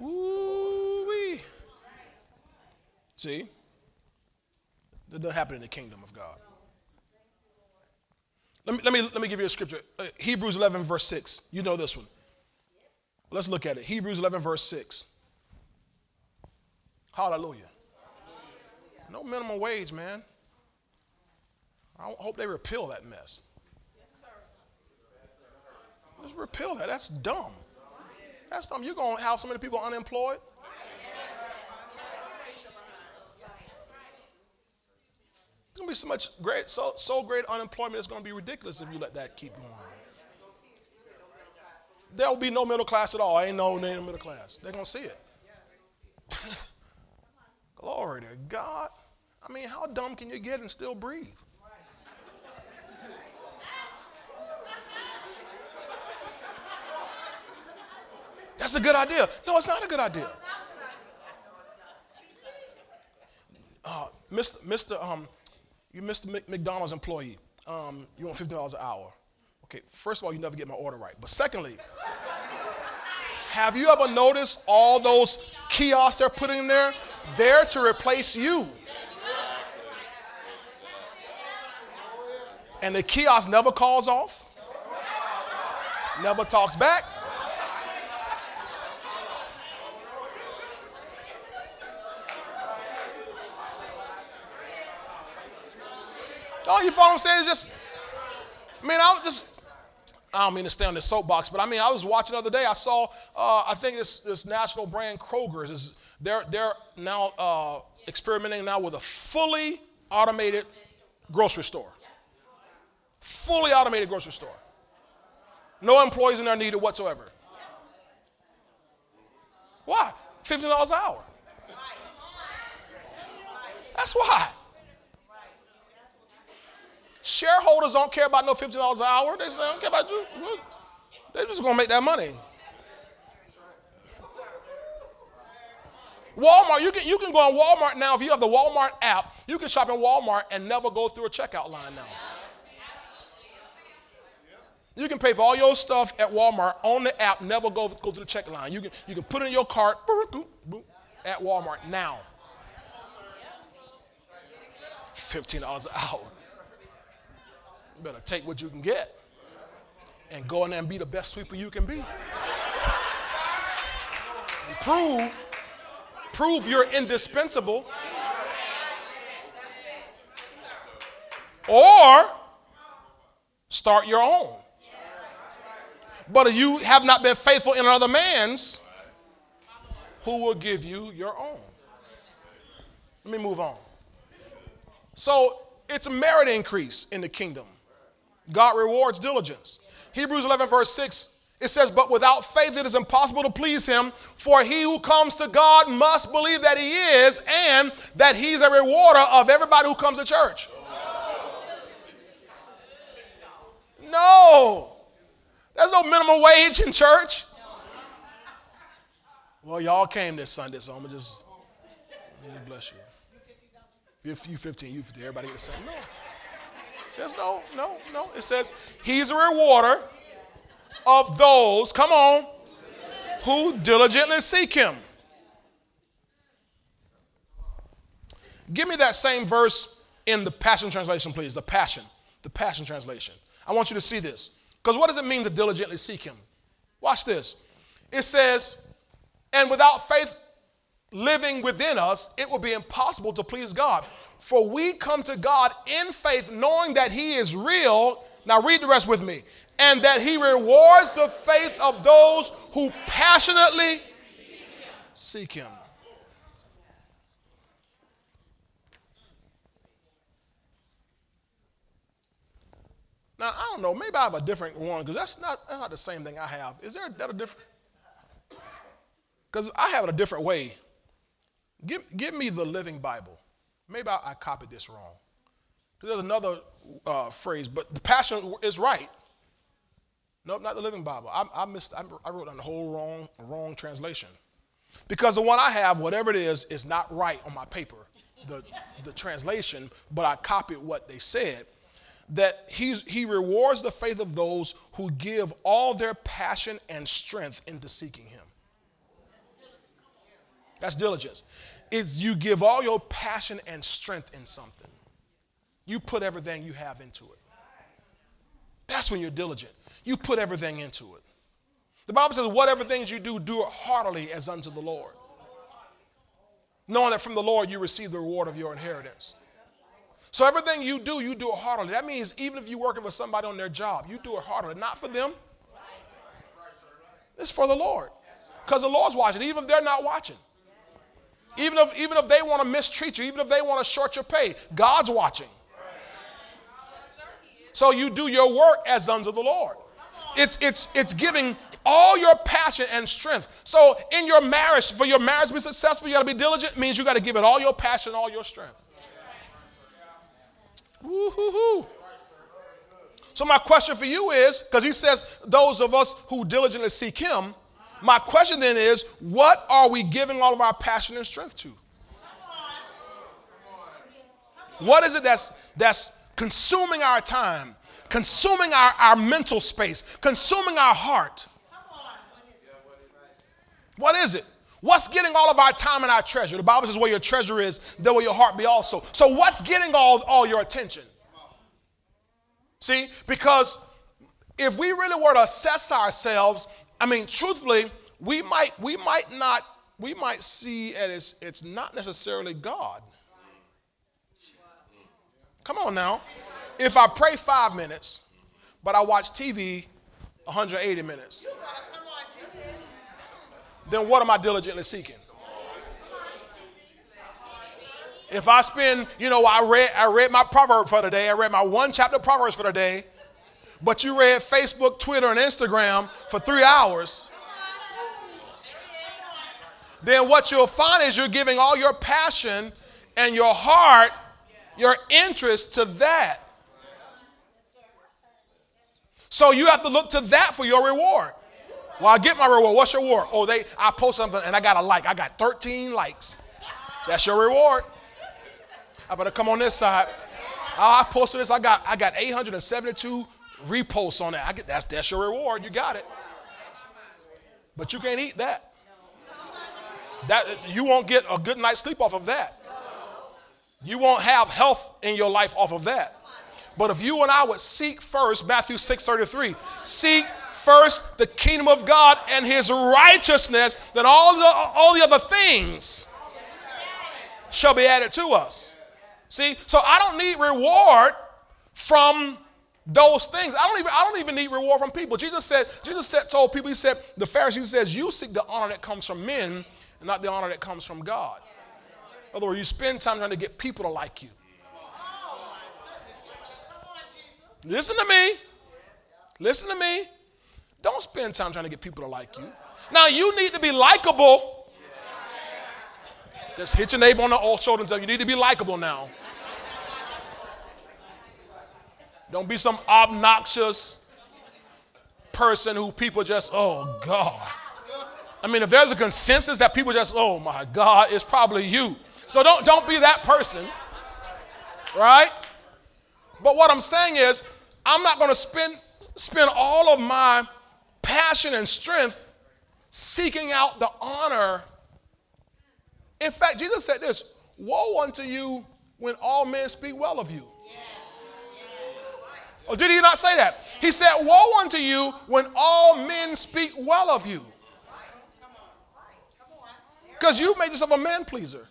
Ooh-wee. See? That doesn't happen in the kingdom of God. Let me, let me, let me give you a scripture. Uh, Hebrews 11, verse 6. You know this one. Let's look at it. Hebrews 11, verse 6. Hallelujah. No minimum wage, man. I hope they repeal that mess. Yes, sir. Just repeal that. That's dumb. That's dumb. You're going to have so many people unemployed. It's going to be so much great, so, so great unemployment, it's going to be ridiculous if you let that keep going. There will be no middle class at all. Ain't no middle class. They're going to see it. Glory to God. I mean, how dumb can you get and still breathe? That's a good idea. No, it's not a good idea. Uh, Mr. Mr. Um, you Mr. McDonald's employee. Um, you want fifty dollars an hour. Okay, first of all, you never get my order right. But secondly, have you ever noticed all those kiosks they're putting in there? There to replace you. And the kiosk never calls off, never talks back. All you follow what I'm saying? It's just, I mean, I was just, I don't mean to stay on the soapbox, but I mean, I was watching the other day. I saw, uh, I think this, this national brand Kroger's is they're they're now uh, experimenting now with a fully automated grocery store. Fully automated grocery store. No employees in there needed whatsoever. Why? $15 an hour. That's why. Shareholders don't care about no $15 an hour. They say, I don't care about you. They're just going to make that money. Walmart, you can, you can go on Walmart now. If you have the Walmart app, you can shop in Walmart and never go through a checkout line now. You can pay for all your stuff at Walmart on the app, never go, go through the check line. You can, you can put in your cart at Walmart now. $15 an hour. You better take what you can get and go in there and be the best sweeper you can be. And prove, prove you're indispensable. Or start your own. But if you have not been faithful in another man's, who will give you your own? Let me move on. So it's a merit increase in the kingdom. God rewards diligence. Hebrews 11, verse 6, it says, But without faith it is impossible to please him, for he who comes to God must believe that he is, and that he's a rewarder of everybody who comes to church. No. There's no minimum wage in church. Well, y'all came this Sunday, so I'm to just, bless you. You 15, you 15, everybody get the same. No. There's no, no, no. It says he's a rewarder of those, come on, who diligently seek him. Give me that same verse in the Passion Translation, please. The Passion. The Passion Translation. I want you to see this. Because what does it mean to diligently seek him? Watch this. It says, and without faith living within us, it will be impossible to please God. For we come to God in faith, knowing that He is real. Now, read the rest with me. And that He rewards the faith of those who passionately seek Him. Now, I don't know, maybe I have a different one because that's not, that's not the same thing I have. Is there that a different? Because I have it a different way. Give, give me the Living Bible. Maybe I, I copied this wrong. There's another uh, phrase, but the Passion is right. Nope, not the Living Bible. I, I missed. I, wrote down the whole wrong, wrong translation. Because the one I have, whatever it is, is not right on my paper, the, the translation, but I copied what they said. That he's, he rewards the faith of those who give all their passion and strength into seeking him. That's diligence. It's you give all your passion and strength in something. You put everything you have into it. That's when you're diligent. You put everything into it. The Bible says, whatever things you do, do it heartily as unto the Lord. Knowing that from the Lord you receive the reward of your inheritance. So everything you do, you do it heartily. That means even if you're working for somebody on their job, you do it heartily. Not for them. It's for the Lord. Because the Lord's watching, even if they're not watching. Even if, even if they want to mistreat you, even if they want to short your pay, God's watching. So you do your work as unto the Lord. It's, it's, it's giving all your passion and strength. So in your marriage, for your marriage to be successful, you got to be diligent. Means you got to give it all your passion, all your strength. Woo-hoo-hoo. So my question for you is, because he says those of us who diligently seek him, my question then is, what are we giving all of our passion and strength to? What is it that's that's consuming our time, consuming our, our mental space, consuming our heart? What is it? What's getting all of our time and our treasure? The Bible says, where your treasure is, there will your heart be also. So, what's getting all, all your attention? See, because if we really were to assess ourselves I mean, truthfully, we might we might not we might see it as it's not necessarily God. Come on now. If I pray five minutes, but I watch TV 180 minutes, then what am I diligently seeking? If I spend, you know, I read I read my proverb for the day, I read my one chapter proverbs for the day, but you read Facebook, Twitter, and Instagram for three hours, then what you'll find is you're giving all your passion and your heart, your interest to that. So you have to look to that for your reward. Well, I get my reward. What's your reward? Oh, they I post something and I got a like. I got 13 likes. That's your reward. I better come on this side. Oh, I posted this. I got I got 872 reposts on that. I get that's that's your reward. You got it. But you can't eat that. That you won't get a good night's sleep off of that. You won't have health in your life off of that. But if you and I would seek first, Matthew 6:33, seek first the kingdom of God and his righteousness, then all the all the other things shall be added to us. See, so I don't need reward from those things. I don't even I don't even need reward from people. Jesus said, Jesus said, told people, he said, the Pharisees says, you seek the honor that comes from men and not the honor that comes from God. In other words, you spend time trying to get people to like you. Listen to me. Listen to me. Don't spend time trying to get people to like you. Now you need to be likable. Just hit your neighbor on the shoulder and tell you need to be likable now. Don't be some obnoxious person who people just, oh God. I mean, if there's a consensus that people just, oh my God, it's probably you. So don't, don't be that person, right? But what I'm saying is, I'm not going to spend, spend all of my passion and strength seeking out the honor. In fact, Jesus said this Woe unto you when all men speak well of you. Or did he not say that? He said, Woe unto you when all men speak well of you. Because you've made yourself a man pleaser.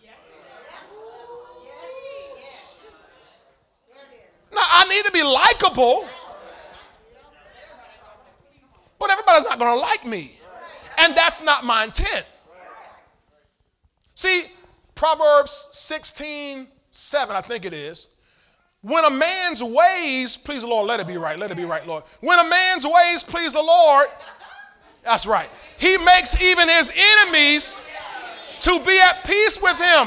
Now, I need to be likable, but everybody's not going to like me. And that's not my intent. See, Proverbs 16, 7, I think it is. When a man's ways please the Lord, let it be right. Let it be right, Lord. When a man's ways please the Lord, that's right. He makes even his enemies to be at peace with him.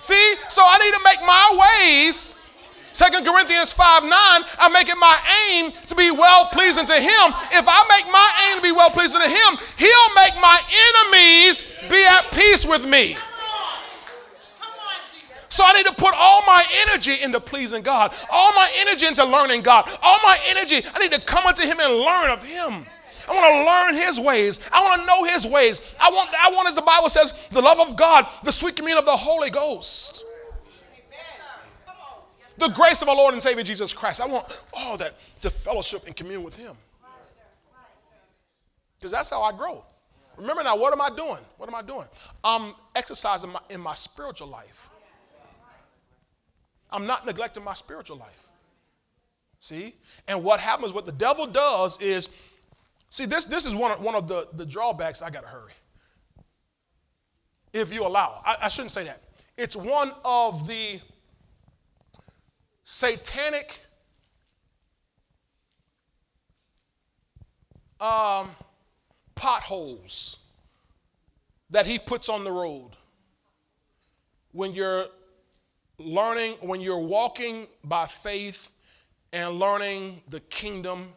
See, so I need to make my ways. Second Corinthians 5 9, I make it my aim to be well pleasing to him. If I make my aim to be well pleasing to him, he'll make my enemies be at peace with me. So I need to put all my energy into pleasing God, all my energy into learning God, all my energy. I need to come unto Him and learn of Him. I want to learn His ways. I want to know His ways. I want, I want, as the Bible says, the love of God, the sweet communion of the Holy Ghost, the grace of our Lord and Savior Jesus Christ. I want all that to fellowship and commune with Him. Because that's how I grow. Remember now, what am I doing? What am I doing? I'm exercising my, in my spiritual life. I'm not neglecting my spiritual life. See? And what happens, what the devil does is, see, this, this is one of, one of the, the drawbacks. I got to hurry. If you allow, I, I shouldn't say that. It's one of the satanic um, potholes that he puts on the road when you're learning, when you're walking by faith and learning the kingdom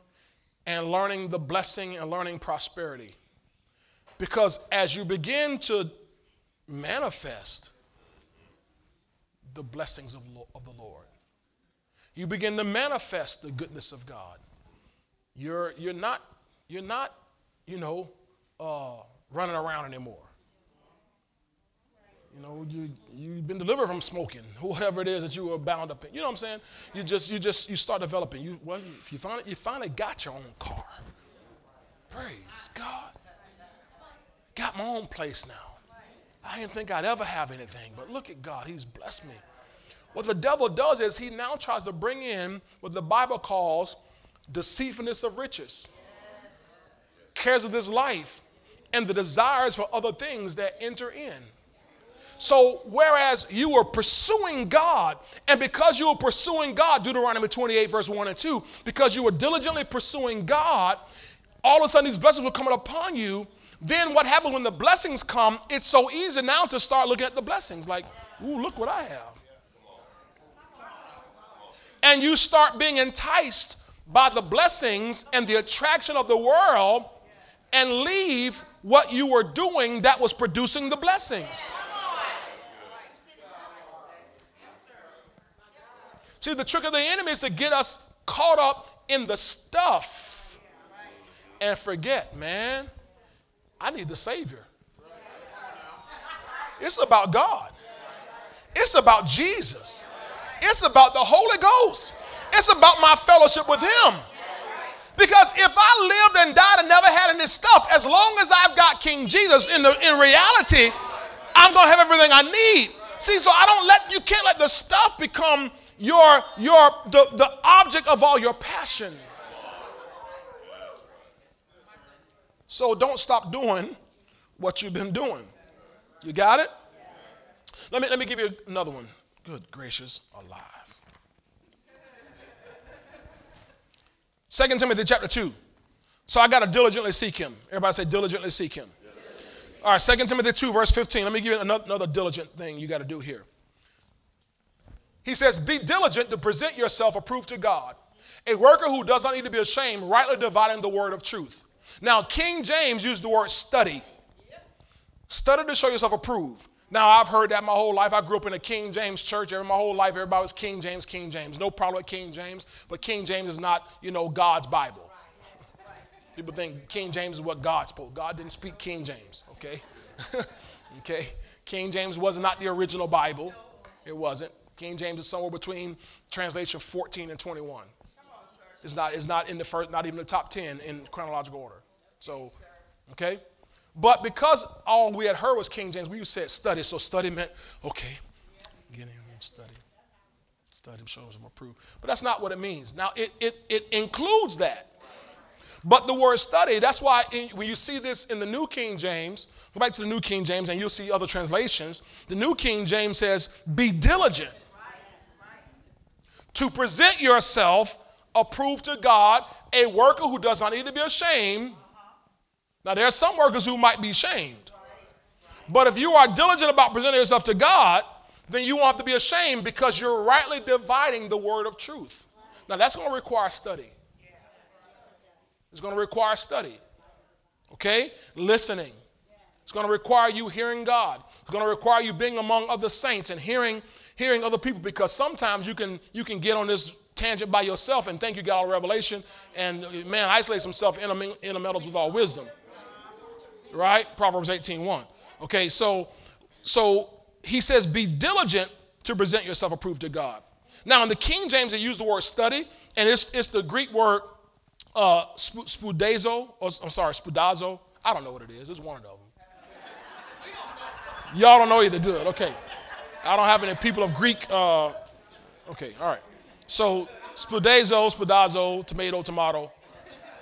and learning the blessing and learning prosperity. Because as you begin to manifest the blessings of, you begin to manifest the goodness of God. You're, you're, not, you're not, you know, uh, running around anymore. You know, you, you've been delivered from smoking, whatever it is that you were bound up in. You know what I'm saying? You just, you just, you start developing. You, well, if you finally, you finally got your own car. Praise God. Got my own place now. I didn't think I'd ever have anything, but look at God. He's blessed me. What the devil does is he now tries to bring in what the Bible calls deceitfulness of riches, cares of this life, and the desires for other things that enter in. So, whereas you were pursuing God, and because you were pursuing God, Deuteronomy 28, verse 1 and 2, because you were diligently pursuing God, all of a sudden these blessings were coming upon you. Then what happens when the blessings come? It's so easy now to start looking at the blessings like, ooh, look what I have. And you start being enticed by the blessings and the attraction of the world and leave what you were doing that was producing the blessings. See, the trick of the enemy is to get us caught up in the stuff and forget, man, I need the Savior. It's about God, it's about Jesus, it's about the Holy Ghost, it's about my fellowship with Him. Because if I lived and died and never had any stuff, as long as I've got King Jesus, in, the, in reality, I'm going to have everything I need. See, so I don't let, you can't let the stuff become your, your, the, the object of all your passion. So don't stop doing what you've been doing. You got it? Let me, let me give you another one. Good gracious, alive. 2 Timothy chapter 2. So I got to diligently seek him. Everybody say, diligently seek him. All right, 2 Timothy 2, verse 15. Let me give you another, another diligent thing you got to do here. He says, Be diligent to present yourself approved to God, a worker who does not need to be ashamed, rightly dividing the word of truth. Now, King James used the word study. Study to show yourself approved. Now, I've heard that my whole life. I grew up in a King James church. Every, my whole life, everybody was King James, King James. No problem with King James, but King James is not, you know, God's Bible. People think King James is what God spoke. God didn't speak King James, okay? okay? King James was not the original Bible. It wasn't. King James is somewhere between translation 14 and 21. It's not, it's not in the first, not even the top 10 in chronological order. So, okay? But because all we had heard was King James, we used said study. So study meant, okay, get in here, study. Study, show them approved. But that's not what it means. Now, it, it, it includes that. But the word study, that's why in, when you see this in the New King James, go back to the New King James and you'll see other translations. The New King James says, be diligent to present yourself approved to God, a worker who does not need to be ashamed. Now, there are some workers who might be shamed. But if you are diligent about presenting yourself to God, then you won't have to be ashamed because you're rightly dividing the word of truth. Now, that's going to require study. It's going to require study. Okay? Listening. It's going to require you hearing God. It's going to require you being among other saints and hearing hearing other people because sometimes you can you can get on this tangent by yourself and think you got all revelation and man isolates himself in a metals with all wisdom. Right? Proverbs 18:1. Okay, so so he says be diligent to present yourself approved to God. Now in the King James they use the word study and it's it's the Greek word uh, spudazo, or I'm sorry, spudazo. I don't know what it is. It's one of them. Y'all don't know either. Good. Okay. I don't have any people of Greek. Uh, okay. All right. So spudazo, spudazo, tomato, tomato,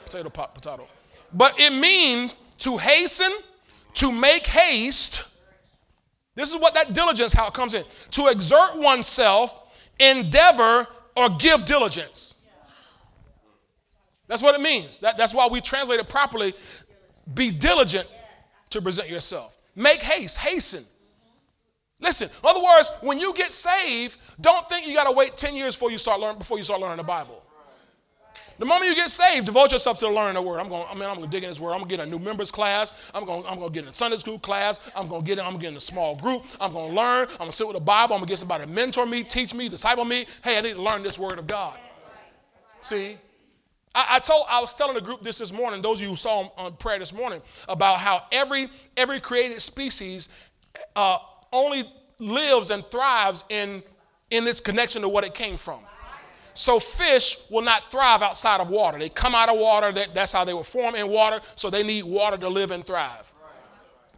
potato, pot, potato. But it means to hasten, to make haste. This is what that diligence, how it comes in. To exert oneself, endeavor, or give diligence. That's what it means. That, that's why we translate it properly. Be diligent to present yourself. Make haste, hasten. Listen, in other words, when you get saved, don't think you got to wait 10 years before you start learning before you start learning the Bible. The moment you get saved, devote yourself to learning the word. I'm going, I mean, I'm going to dig in this word. I'm going to get a new members class. I'm going, I'm going to get in a Sunday school class. I'm going to get in, I'm going to get in a small group. I'm going to learn. I'm going to sit with the Bible. I'm going to get somebody to mentor me, teach me, disciple me. Hey, I need to learn this word of God. See? I, I, told I was telling the group this this morning, those of you who saw on prayer this morning, about how every every created species uh, only lives and thrives in in its connection to what it came from. So fish will not thrive outside of water. They come out of water. That, that's how they were formed in water. So they need water to live and thrive.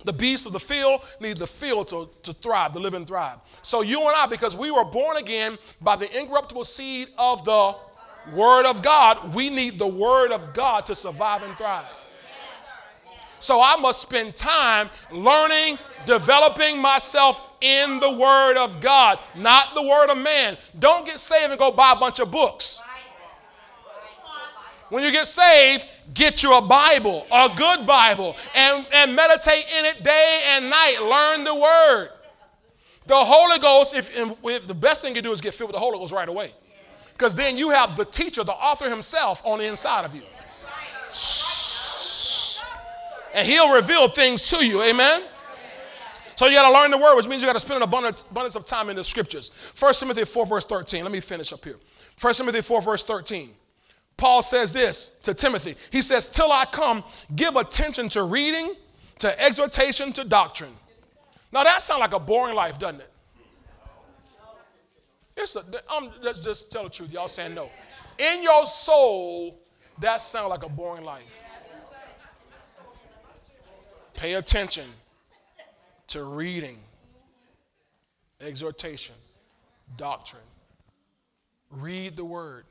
The beasts of the field need the field to, to thrive, to live and thrive. So you and I, because we were born again by the incorruptible seed of the Word of God, we need the Word of God to survive and thrive. So I must spend time learning, developing myself in the Word of God, not the Word of man. Don't get saved and go buy a bunch of books. When you get saved, get you a Bible, a good Bible, and, and meditate in it day and night. Learn the Word. The Holy Ghost, if, if the best thing you do is get filled with the Holy Ghost right away. Because then you have the teacher, the author himself on the inside of you. And he'll reveal things to you. Amen? So you got to learn the word, which means you got to spend an abundance, abundance of time in the scriptures. 1 Timothy 4, verse 13. Let me finish up here. 1 Timothy 4, verse 13. Paul says this to Timothy. He says, Till I come, give attention to reading, to exhortation, to doctrine. Now that sounds like a boring life, doesn't it? It's a, um, let's just tell the truth. Y'all saying no. In your soul, that sounds like a boring life. Pay attention to reading, exhortation, doctrine. Read the word.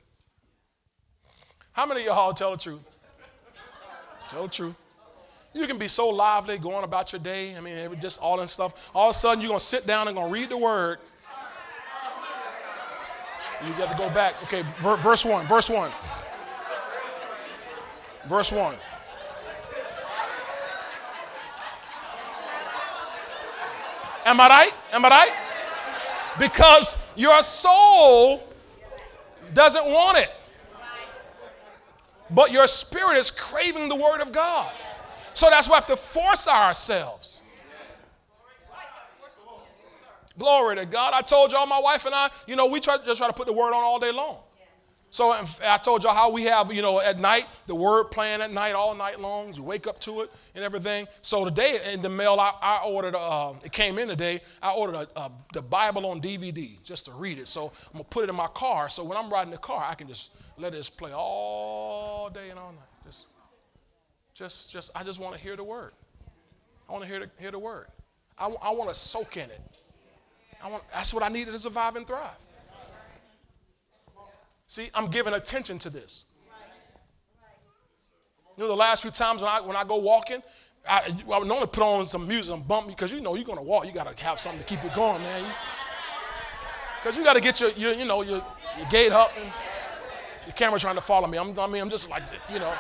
How many of y'all tell the truth? Tell the truth. You can be so lively going about your day. I mean, just all that stuff. All of a sudden, you're going to sit down and going to read the word you got to go back. Okay, verse 1. Verse 1. Verse 1. Am I right? Am I right? Because your soul doesn't want it. But your spirit is craving the word of God. So that's why we have to force ourselves. Glory to God. I told y'all, my wife and I, you know, we try, just try to put the word on all day long. So I told y'all how we have, you know, at night, the word playing at night, all night long. You wake up to it and everything. So today in the mail, I, I ordered, uh, it came in today, I ordered a, a, the Bible on DVD just to read it. So I'm going to put it in my car. So when I'm riding the car, I can just let it play all day and all night. Just, just, just I just want to hear the word. I want to hear the, hear the word. I, I want to soak in it. I want, that's what I need to survive and thrive. See, I'm giving attention to this. You know, the last few times when I, when I go walking, I, I would normally put on some music and bump because you know you're going to walk. You got to have something to keep it going, man. Because you, got to get your, your, you know, your, your gait up and your camera trying to follow me. I'm, I mean, I'm just like, you know.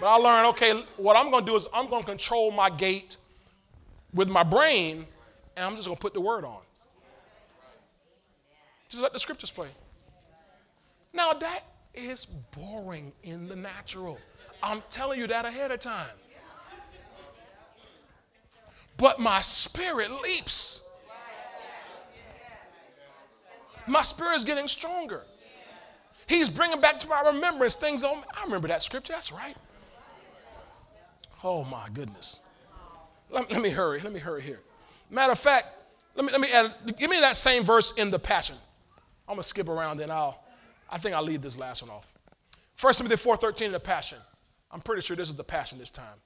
But I learned, okay, what I'm going to do is I'm going to control my gait with my brain, and I'm just going to put the word on. Just let the scriptures play. Now, that is boring in the natural. I'm telling you that ahead of time. But my spirit leaps. My spirit is getting stronger. He's bringing back to my remembrance things. On, I remember that scripture. That's right. Oh my goodness. Let, let me hurry. Let me hurry here. Matter of fact, let me, let me add, give me that same verse in the Passion. I'm going to skip around and I'll, I think I'll leave this last one off. 1 Timothy 4.13 in the Passion. I'm pretty sure this is the Passion this time.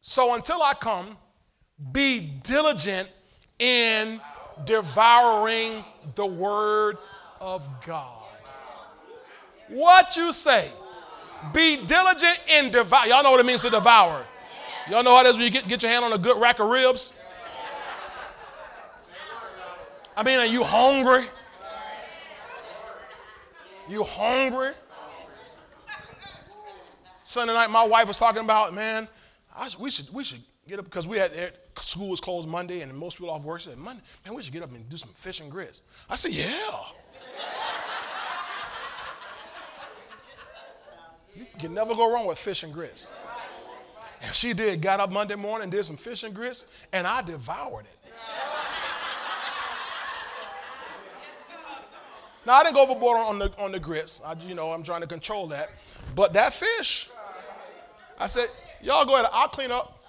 So until I come, be diligent in devouring the word of God. What you say? Be diligent in devour. Y'all know what it means to devour. Y'all know how it is when you get, get your hand on a good rack of ribs? I mean, are you hungry? You hungry? Sunday night, my wife was talking about, man, I, we should we should get up because we had eh, school was closed Monday and most people off work said, Monday, man, we should get up and do some fish and grits. I said, yeah. you can never go wrong with fish and grits. And she did, got up Monday morning, did some fish and grits, and I devoured it. Now I didn't go overboard on the on the grits. I, you know, I'm trying to control that. But that fish, I said, y'all go ahead. I'll clean up.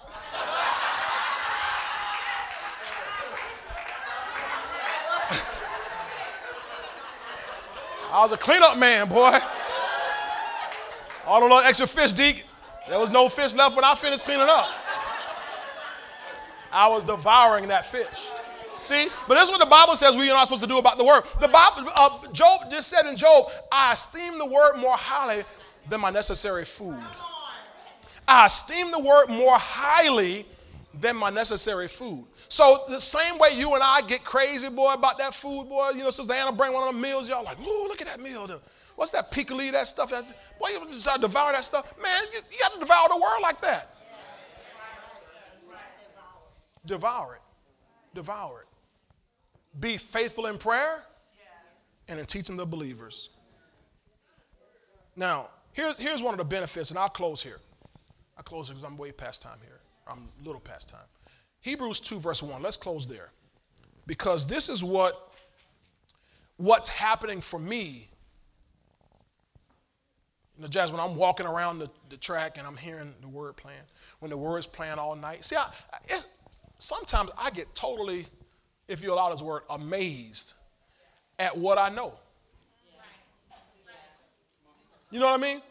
I was a cleanup man, boy. All the little extra fish, Deke. There was no fish left when I finished cleaning up. I was devouring that fish. See, but this is what the Bible says we are not supposed to do about the word. The Bible, uh, Job just said in Job, I esteem the word more highly than my necessary food. I esteem the word more highly than my necessary food. So the same way you and I get crazy, boy, about that food, boy. You know, Sister Anna bring one of the meals, y'all like, ooh, look at that meal. What's that pickle that stuff? That, boy, you just to devour that stuff. Man, you, you got to devour the world like that. Devour it. Devour it. Be faithful in prayer and in teaching the believers. Now, here's, here's one of the benefits, and I'll close here. I'll close because I'm way past time here. I'm a little past time. Hebrews 2, verse 1. Let's close there. Because this is what what's happening for me. You know, Jazz, when I'm walking around the, the track and I'm hearing the word playing, when the word's playing all night. See, I, sometimes I get totally if you allow this word, amazed at what I know. You know what I mean?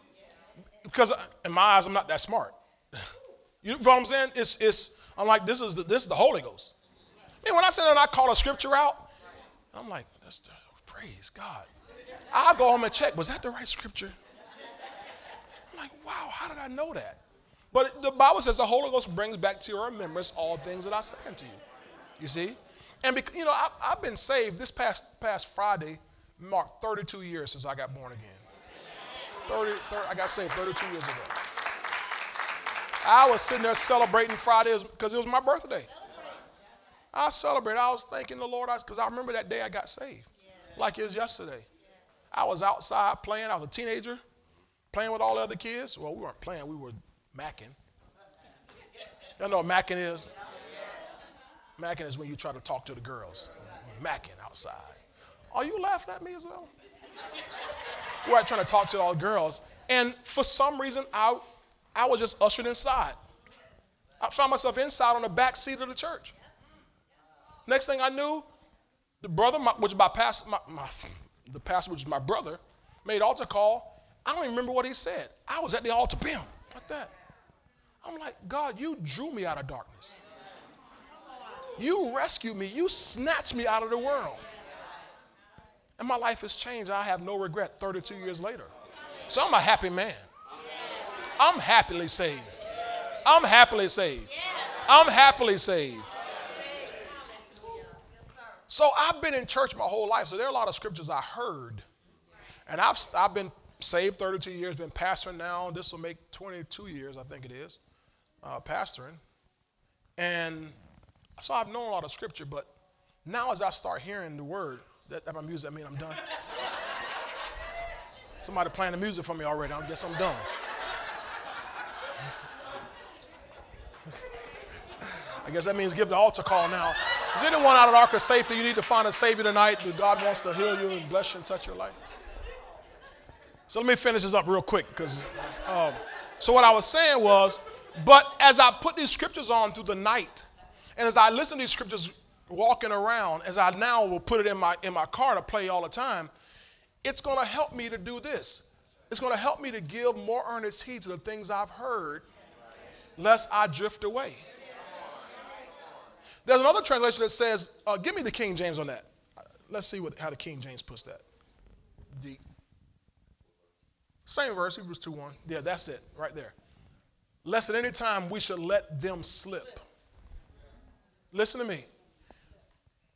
Because in my eyes, I'm not that smart. you know what I'm saying? It's, it's, I'm like, this is the, this is the Holy Ghost. I mean, when I said that I call a scripture out, I'm like, that's the, praise God. I'll go home and check, was that the right scripture? I'm like, wow, how did I know that? But the Bible says the Holy Ghost brings back to your remembrance all things that I say unto you. You see? And, because, you know, I, have been saved this past, past Friday, marked 32 years since I got born again. 30, 30 I got saved 32 years ago. I was sitting there celebrating Friday because it was my birthday. I celebrated. I was thanking the Lord because I remember that day I got saved, like it was yesterday. I was outside playing. I was a teenager, playing with all the other kids. Well, we weren't playing. We were macking. Y'all know what macking is? Macking is when you try to talk to the girls. Macking outside. Are you laughing at me as well? We're trying to talk to all the girls. And for some reason, I, I was just ushered inside. I found myself inside on the back seat of the church. Next thing I knew, the brother, my, which my pastor, my, my, the pastor, which is my brother, made altar call. I don't even remember what he said. I was at the altar, bam, like that. I'm like, God, you drew me out of darkness. You rescued me. You snatched me out of the world. And my life has changed. I have no regret 32 years later. So I'm a happy man. I'm happily saved. I'm happily saved. I'm happily saved. So I've been in church my whole life. So there are a lot of scriptures I heard. And I've, I've been saved 32 years, been pastoring now. This will make 22 years, I think it is, uh, pastoring. And so I've known a lot of scripture, but now as I start hearing the word, that, that my music, I mean I'm done. Somebody playing the music for me already. I guess I'm done. I guess that means give the altar call now. Is anyone out of the ark of safety? You need to find a Savior tonight. God wants to heal you and bless you and touch your life. So let me finish this up real quick because. Um, so what I was saying was, but as I put these scriptures on through the night, and as I listen to these scriptures walking around, as I now will put it in my in my car to play all the time, it's going to help me to do this. It's going to help me to give more earnest heed to the things I've heard, lest I drift away. There's another translation that says, uh, give me the King James on that. Let's see what, how the King James puts that. Deep. Same verse, Hebrews 2 1. Yeah, that's it, right there. Lest at any time we should let them slip. Listen to me.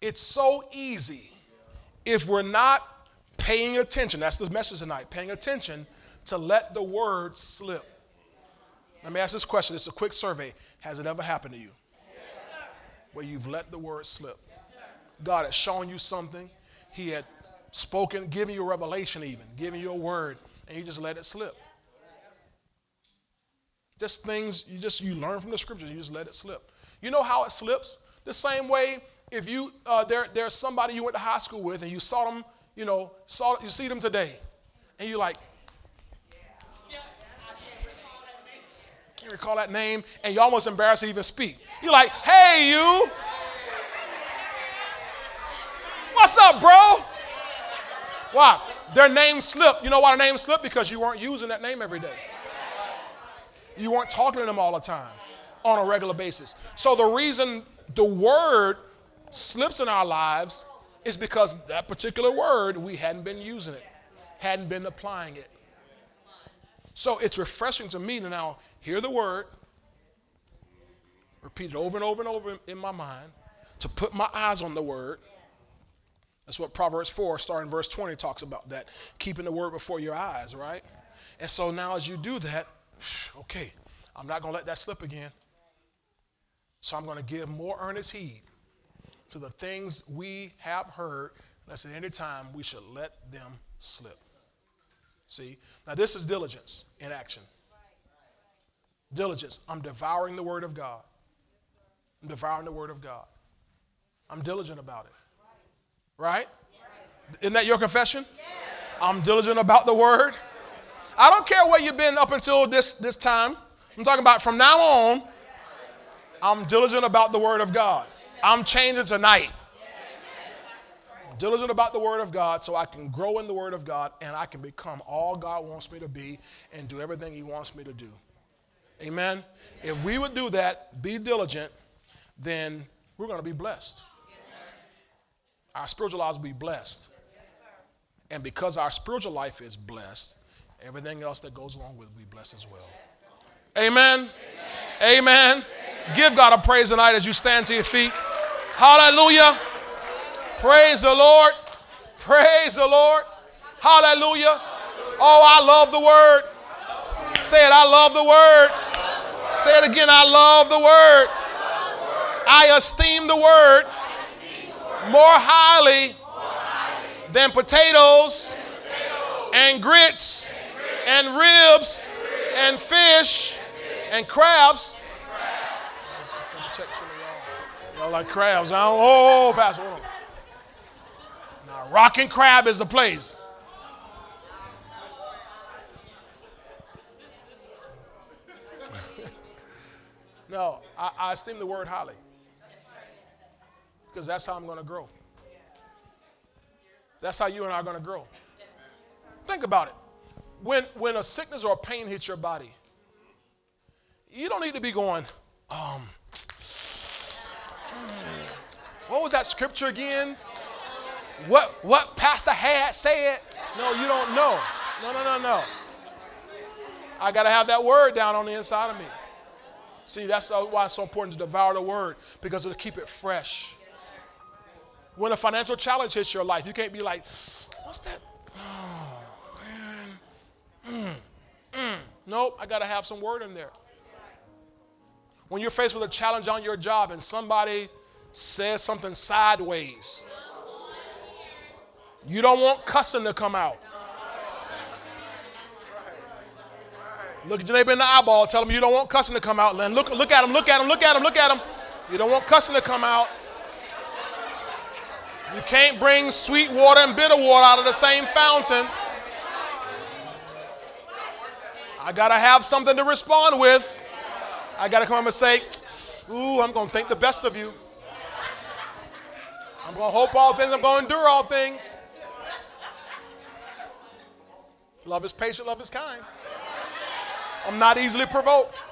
It's so easy if we're not paying attention, that's the message tonight, paying attention to let the word slip. Let me ask this question. It's a quick survey. Has it ever happened to you? Yes, where you've let the word slip? God has shown you something. He had spoken, given you a revelation, even, given you a word, and you just let it slip. Just things you just you learn from the scriptures, you just let it slip. You know how it slips? The same way if you uh, there there's somebody you went to high school with and you saw them you know, saw, you see them today, and you're like, can't recall that name, and you're almost embarrassed to even speak. You're like, hey, you. What's up, bro? Why? Their name slipped. You know why their name slipped? Because you weren't using that name every day. You weren't talking to them all the time on a regular basis. So the reason the word slips in our lives is because that particular word, we hadn't been using it, hadn't been applying it. So it's refreshing to me to now hear the word, repeat it over and over and over in my mind, to put my eyes on the word. That's what Proverbs 4, starting verse 20, talks about that, keeping the word before your eyes, right? And so now as you do that, okay, I'm not going to let that slip again. So I'm going to give more earnest heed to the things we have heard, lest at any time we should let them slip. See? Now, this is diligence in action. Diligence. I'm devouring the Word of God. I'm devouring the Word of God. I'm diligent about it. Right? Isn't that your confession? I'm diligent about the Word. I don't care where you've been up until this, this time. I'm talking about from now on, I'm diligent about the Word of God. I'm changing tonight. Diligent about the Word of God so I can grow in the Word of God and I can become all God wants me to be and do everything He wants me to do. Amen. If we would do that, be diligent, then we're going to be blessed. Our spiritual lives will be blessed. And because our spiritual life is blessed, everything else that goes along with it will be blessed as well. Amen. Amen. Amen. Give God a praise tonight as you stand to your feet. Hallelujah. Praise the Lord. Praise the Lord. Hallelujah. Oh, I love the word. Say it, I love the word. Say it again, I love the word. I esteem the word more highly than potatoes and grits and ribs and fish and crabs check some of y'all. Y'all like crabs. Oh, Pastor. Now, Rocking Crab is the place. no, I, I esteem the word highly because that's how I'm going to grow. That's how you and I are going to grow. Think about it. When, when a sickness or a pain hits your body, you don't need to be going, um, what was that scripture again? What what Pastor had said? No, you don't know. No, no, no, no. I got to have that word down on the inside of me. See, that's why it's so important to devour the word because it'll keep it fresh. When a financial challenge hits your life, you can't be like, what's that? Oh, man. Mm, mm. Nope, I got to have some word in there. When you're faced with a challenge on your job and somebody says something sideways, you don't want cussing to come out. Look at your neighbor in the eyeball. Tell him you don't want cussing to come out. Then look, look at him, look at him, look at him, look at him. You don't want cussing to come out. You can't bring sweet water and bitter water out of the same fountain. I got to have something to respond with. I got to come up and say, Ooh, I'm to think the best of you. I'm going to hope all things, I'm going to endure all things. Love is patient, love is kind. I'm not easily provoked.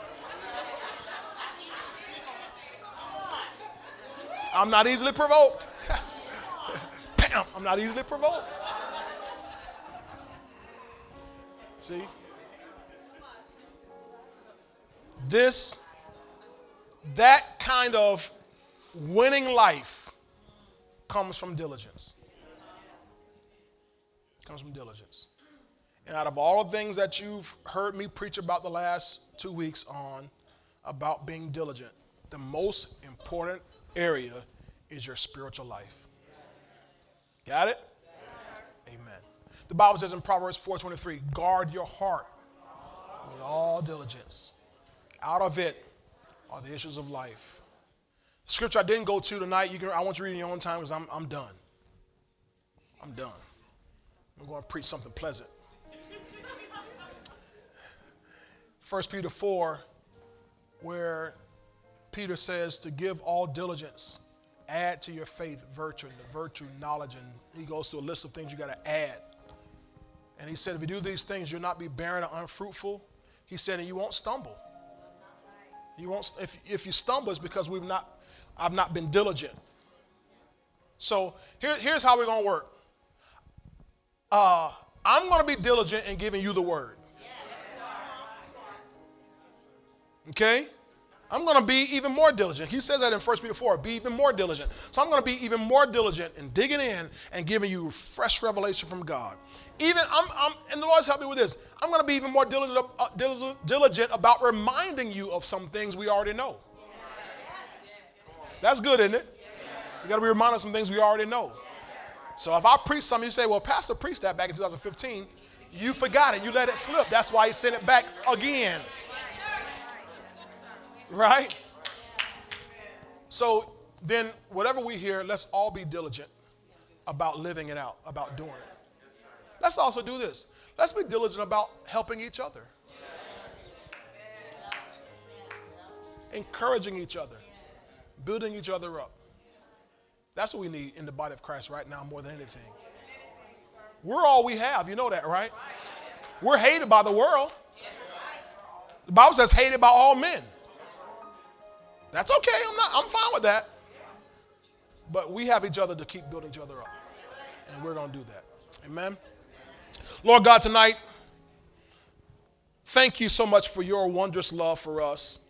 I'm not easily provoked. Bam, I'm not easily provoked. See? This, that kind of winning life comes from diligence. Comes from diligence. And out of all the things that you've heard me preach about the last two weeks on about being diligent, the most important area is your spiritual life. Got it? Amen. The Bible says in Proverbs 4:23, guard your heart with all diligence. Out of it are the issues of life. Scripture I didn't go to tonight, you can, I want you to read in your own time because I'm, I'm done. I'm done. I'm going to preach something pleasant. 1 Peter 4, where Peter says to give all diligence, add to your faith virtue, and the virtue, knowledge, and he goes through a list of things you got to add. And he said, if you do these things, you'll not be barren or unfruitful. He said, and you won't stumble. You won't, if, if you stumble, it's because we've not, I've not been diligent. So here, here's how we're going to work. Uh, I'm going to be diligent in giving you the word. Okay? I'm going to be even more diligent. He says that in 1 Peter 4 be even more diligent. So I'm going to be even more diligent in digging in and giving you fresh revelation from God. Even, I'm, I'm and the Lord's helped me with this. I'm going to be even more diligent, uh, diligent, diligent about reminding you of some things we already know. That's good, isn't it? You got to be reminded of some things we already know. So if I preach something, you say, well, Pastor preached that back in 2015. You forgot it. You let it slip. That's why he sent it back again. Right? So then, whatever we hear, let's all be diligent about living it out, about doing it. Let's also do this. Let's be diligent about helping each other, encouraging each other, building each other up. That's what we need in the body of Christ right now more than anything. We're all we have. You know that, right? We're hated by the world. The Bible says hated by all men. That's okay. I'm not I'm fine with that. But we have each other to keep building each other up. And we're going to do that. Amen. Lord God, tonight, thank you so much for your wondrous love for us.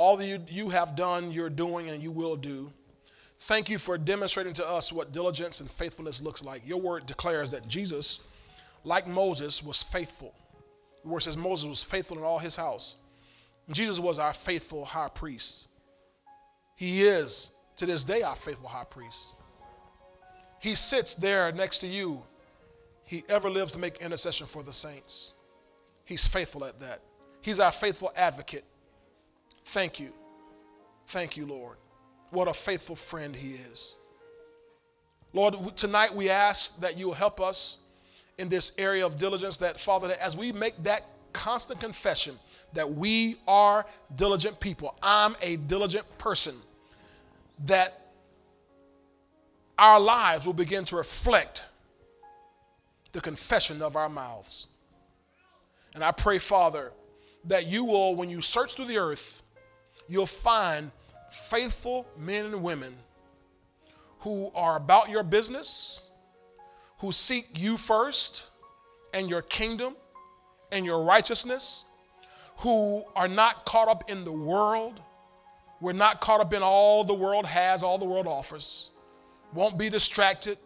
All that you, you have done, you're doing, and you will do. Thank you for demonstrating to us what diligence and faithfulness looks like. Your word declares that Jesus, like Moses, was faithful. The word says Moses was faithful in all his house. Jesus was our faithful high priest. He is, to this day, our faithful high priest. He sits there next to you. He ever lives to make intercession for the saints. He's faithful at that. He's our faithful advocate. Thank you. Thank you, Lord. What a faithful friend he is. Lord, tonight we ask that you will help us in this area of diligence, that Father, that as we make that constant confession that we are diligent people, I'm a diligent person, that our lives will begin to reflect the confession of our mouths. And I pray, Father, that you will, when you search through the earth, you'll find faithful men and women who are about your business, who seek you first and your kingdom and your righteousness, who are not caught up in the world. We're not caught up in all the world has, all the world offers. Won't be distracted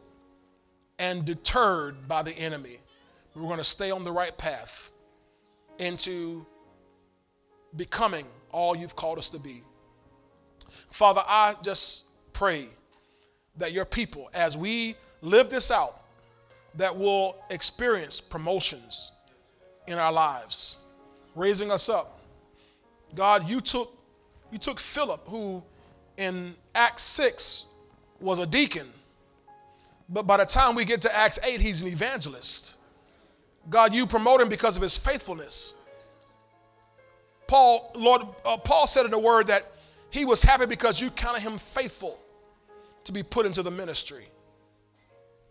and deterred by the enemy. We're going to stay on the right path into becoming all you've called us to be. Father, I just pray that your people, as we live this out, that will experience promotions in our lives, raising us up. God, you took you took Philip, who in Acts 6 was a deacon, but by the time we get to Acts 8, he's an evangelist. God, you promote him because of his faithfulness. Paul, Lord, uh, Paul said in the word that he was happy because you counted him faithful to be put into the ministry.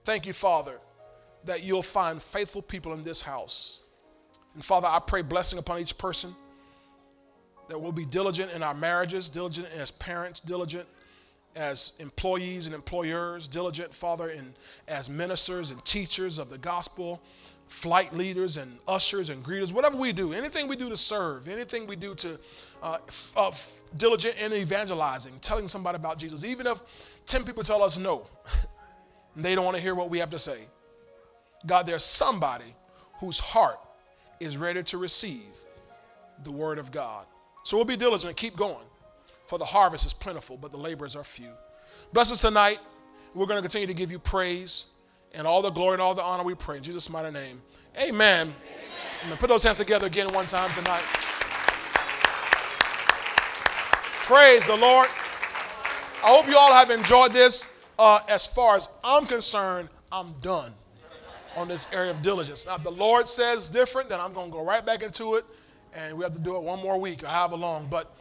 Thank you, Father, that you'll find faithful people in this house. And Father, I pray blessing upon each person that we'll be diligent in our marriages, diligent as parents, diligent as employees and employers, diligent, Father, in, as ministers and teachers of the gospel, flight leaders and ushers and greeters, whatever we do, anything we do to serve, anything we do to uh, f- uh, diligent in evangelizing, telling somebody about Jesus, even if 10 people tell us no, they don't want to hear what we have to say. God, there's somebody whose heart is ready to receive the word of God. So we'll be diligent and keep going, for the harvest is plentiful, but the laborers are few. Bless us tonight. We're going to continue to give you praise and all the glory and all the honor we pray in Jesus' mighty name. Amen. Amen. Put those hands together again one time tonight. Praise the Lord. I hope you all have enjoyed this. Uh, as far as I'm concerned, I'm done on this area of diligence. Now, if the Lord says different, then I'm going to go right back into it, and we have to do it one more week or however long. But